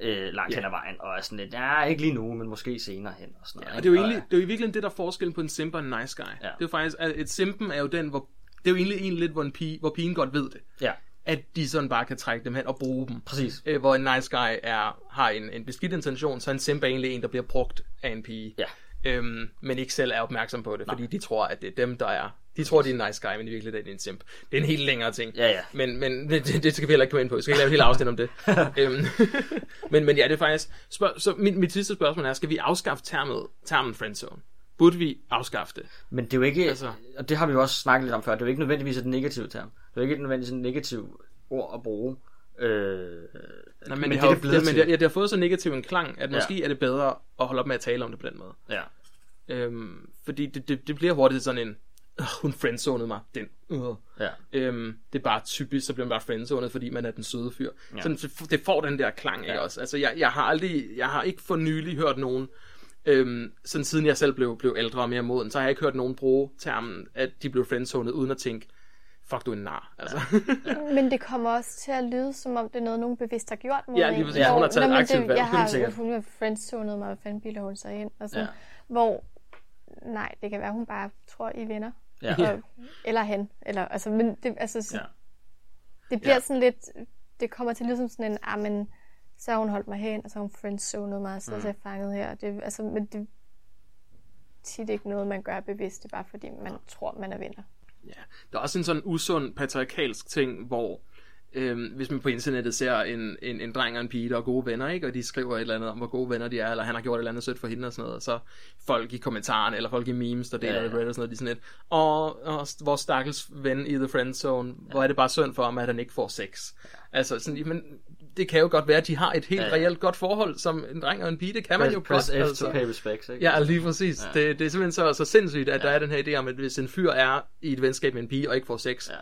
øh, langt Ja. hen ad vejen, og er sådan lidt, ja, ikke lige nu, men måske senere hen. Og sådan noget, og ikke? det er jo egentlig, det er jo i virkeligheden det, der er forskellen på en simp og en nice guy. Ja. Det er jo faktisk, at et simpen er jo den, hvor, det er jo egentlig en lidt, hvor, en pige, hvor pigen godt ved det. Ja, At de sådan bare kan trække dem hen og bruge dem. præcis. Øh, hvor en nice guy er, har en, en beskidt intention, så en simp er egentlig en, der bliver brugt af en pige. Ja. Øhm, men ikke selv er opmærksom på det, fordi de tror, at det er dem, der er... De tror, det er en nice guy, men i virkeligheden er det en simp. Det er en helt længere ting. Ja, ja. Men, men det, det skal vi heller ikke komme ind på. Vi skal ikke lave et helt afsnit om det. <laughs> øhm, <laughs> men, men ja, det er faktisk... Spørg, så mit, mit sidste spørgsmål er, skal vi afskaffe termet, termen friendzone? Burde vi afskaffe det? Men det er jo ikke, altså... og det har vi jo også snakket lidt om før, det er jo ikke nødvendigvis et negativt term. Det er jo ikke nødvendigvis et negativt ord at bruge. Øh, Nå, men, men det, har, det det, men det, ja, det har fået så negativ en klang, at Ja. måske er det bedre at holde op med at tale om det på den måde. Ja. Øhm, fordi det, det, det bliver hurtigt sådan en, "Ugh, hun friendzonede mig, den, uh. Ja. øhm, det er bare typisk, så bliver man bare friendzonet, fordi man er den søde fyr. Ja. Ja. Så det får den der klang, ikke Ja. også? Altså, jeg, jeg har aldrig, jeg har ikke for nylig hørt nogen, øhm, sådan siden jeg selv blev, blev ældre og mere moden, så har jeg ikke hørt nogen bruge termen, at de blev friendzonet, uden at tænke, fuck, du er en nar. Altså. <laughs> Men det kommer også til at lyde, som om det er noget, nogen bevidst har gjort mod Ja, lige præcis. Hun har taget et aktivt valg. Jeg har, hun har friendzonet mig, hvad fanden bilder hun sig ind? Og sådan, Ja. Hvor, nej, det kan være, hun bare tror, I er venner. Ja. Og, eller han. Eller, altså, men det, altså, så, Ja. det bliver Ja. sådan lidt, det kommer til at lyde som sådan en, ah, men så har hun holdt mig hen, og så har hun friendzonet mig, og så er jeg fanget her. Det, altså, men det er tit ikke noget, man gør bevidst, det er bare fordi, man tror, man er venner. Ja, der er også en sådan usund patriarkalsk ting, hvor øhm, hvis man på internettet ser en, en, en dreng og en pige, der er gode venner, ikke? og de skriver et eller andet om, hvor gode venner de er, eller han har gjort et eller andet sødt for hende og sådan noget, og så folk i kommentarerne, eller folk i memes, der deler Ja, ja, det og sådan noget, de sådan lidt, og, og vores stakkels ven i The Friend Zone, ja. hvor er det bare synd for ham, at han ikke får sex. Ja. Altså, sådan, men det kan jo godt være, at de har et helt Ja, ja, reelt godt forhold, som en dreng og en pige, det kan man jo Press, godt. F to pay respects, ikke? Ja, lige præcis. Ja. Det, det er simpelthen så, så sindssygt, at ja. der er den her idé om, at hvis en fyr er i et venskab med en pige og ikke får sex, Ja.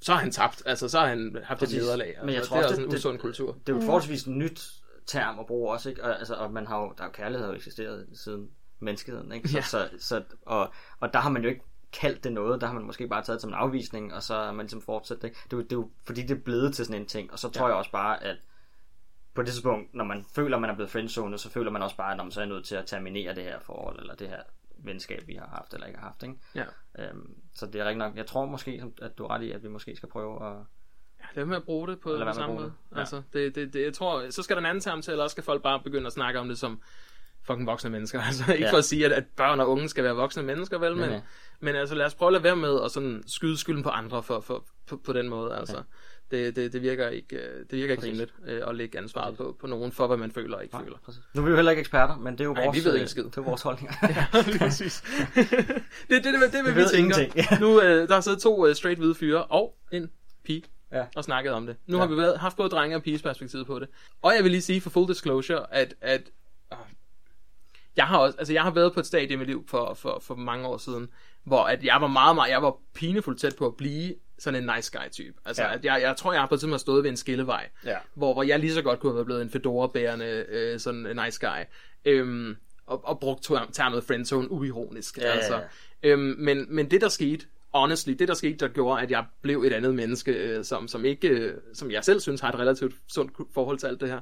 så har han tabt. Altså, så har han haft Præcis. et nederlag. Altså, Men jeg det tror er også, også en det- usund kultur. Det er jo et forholdsvis nyt term at bruge også, ikke? Og, altså, og man har jo, der er jo kærlighed har jo eksisteret siden menneskeheden, ikke? Så, Ja. så, så, og, og der har man jo ikke kaldt det noget, der har man måske bare taget det som en afvisning, og så er man ligesom fortsat det. Det er, jo, det er jo fordi, det er blevet til sådan en ting, og så tror Ja. jeg også bare, at på det tidspunkt, når man føler, man er blevet friendzonet, så føler man også bare, at "Nå, men så er nødt til at terminere det her forhold, eller det her venskab, vi har haft eller ikke har haft, ikke? Ja. Øhm, så det er rigtig nok. Jeg tror måske, at du er ret i, at vi måske skal prøve at... Ja, lad med at bruge det på, på samme måde. det. Ja. Altså, det, det, det, jeg tror, så skal der en anden term til, eller også skal folk bare begynde at snakke om det som fucking voksne mennesker. <laughs> Altså, ikke Ja. for at sige, at, at børn og unge skal være voksne mennesker, vel, men, Nej, nej. men altså, lad os prøve at lade være med at sådan skyde skylden på andre for, for, på, på den måde. Altså, det, det, det, virker ikke, øh, det virker ikke rimeligt øh, at lægge ansvaret på, på nogen for, hvad man føler og ikke føler. Præcis. Nu er vi jo heller ikke eksperter, men det er jo Nej, vores, vi ved øh, ikke skid. det er vores holdning. <laughs> Lige præcis. det <laughs> er det, det, det, det, Vi vi, tænker. ingenting. nu, øh, der har siddet to øh, straight hvide fyre og en pige Ja. og snakket om det. Nu Ja. har vi været, haft både drenge og piges perspektiv på det. Og jeg vil lige sige for full disclosure, at, at jeg har også, altså jeg har været på et stadie i mit liv for, for, for mange år siden, hvor at jeg var meget, meget, jeg var pinefuldt tæt på at blive sådan en nice guy type. Altså, Ja. ja. at jeg, jeg tror, jeg har på et tidspunkt stået ved en skillevej, Ja. hvor, hvor jeg lige så godt kunne have været blevet en fedora-bærende øh, sådan en nice guy. Øhm, og, og brugt ter- termet friendzone uironisk. Ja, ja, ja. altså. Øhm, men, men det der skete, honestly, det der skete, der gjorde, at jeg blev et andet menneske, øh, som, som ikke, øh, som jeg selv synes har et relativt sundt forhold til alt det her.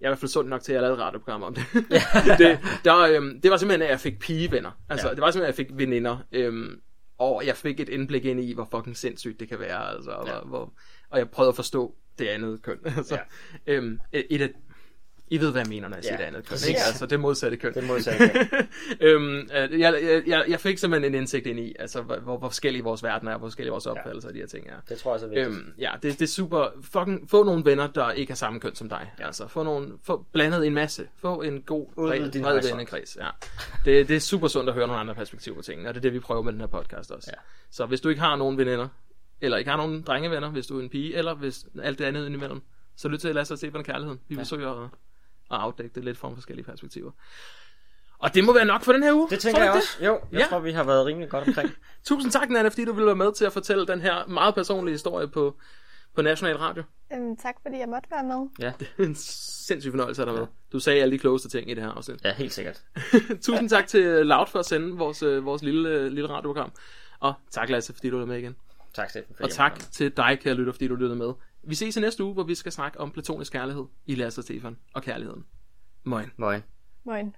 Jeg er i hvert fald sund nok til, at jeg lavede et radioprogram om det. <laughs> det, der, øhm, det var simpelthen, at jeg fik pigevenner. Altså, Ja. det var simpelthen, at jeg fik veninder. Øhm, og jeg fik et indblik ind i, hvor fucking sindssygt det kan være. Altså, og, Ja. hvor, hvor, og jeg prøvede at forstå det andet køn. <laughs> altså, Ja. øhm, et af, I ved, hvad jeg mener, når jeg siger Ja, det andet køn. Ikke? Altså, det modsatte køn. Det modsatte <laughs> øhm, øh, jeg, jeg, jeg, fik simpelthen en indsigt ind i, altså, hvor, hvor, forskellige vores verden er, hvor forskellige vores opfattelser af de her ting er. Det tror jeg så vigtigt. Øhm, ja, det, det er super. Fucking, få nogle venner, der ikke har samme køn som dig. Ja. Altså, få, nogle, få blandet en masse. Få en god, bred, din bred vennekreds. Ja. Det, det er super sundt at høre nogle andre perspektiver på tingene, og det er det, vi prøver med den her podcast også. Ja. Så hvis du ikke har nogen veninder, eller ikke har nogen drengevenner, hvis du er en pige, eller hvis alt det andet indimellem, Så lyt til Lasse og Stefan og Kærligheden. Vi Ja. At afdække det lidt fra forskellige perspektiver. Og det må være nok for den her uge. Det tænker jeg ikke også. Jo, jeg Ja. tror, vi har været rimelig godt omkring. <laughs> Tusind tak, Nana, fordi du ville være med til at fortælle den her meget personlige historie på, på National Radio. Øhm, tak fordi jeg måtte være med. Ja, Det er en sindssyg fornøjelse at have med. Du sagde alle de klogeste ting i det her afsnit. ja helt sikkert. <laughs> Tusind tak til Loud for at sende vores, øh, vores lille, øh, lille radioprogram. Og tak, Lasse, fordi du var med igen. Tak, Steffen. Og tak til dig, kære lytter, fordi du lyttede med. Vi ses i næste uge, hvor vi skal snakke om platonisk kærlighed i Lasse og Stefan og kærligheden. Moin. Moin. Moin.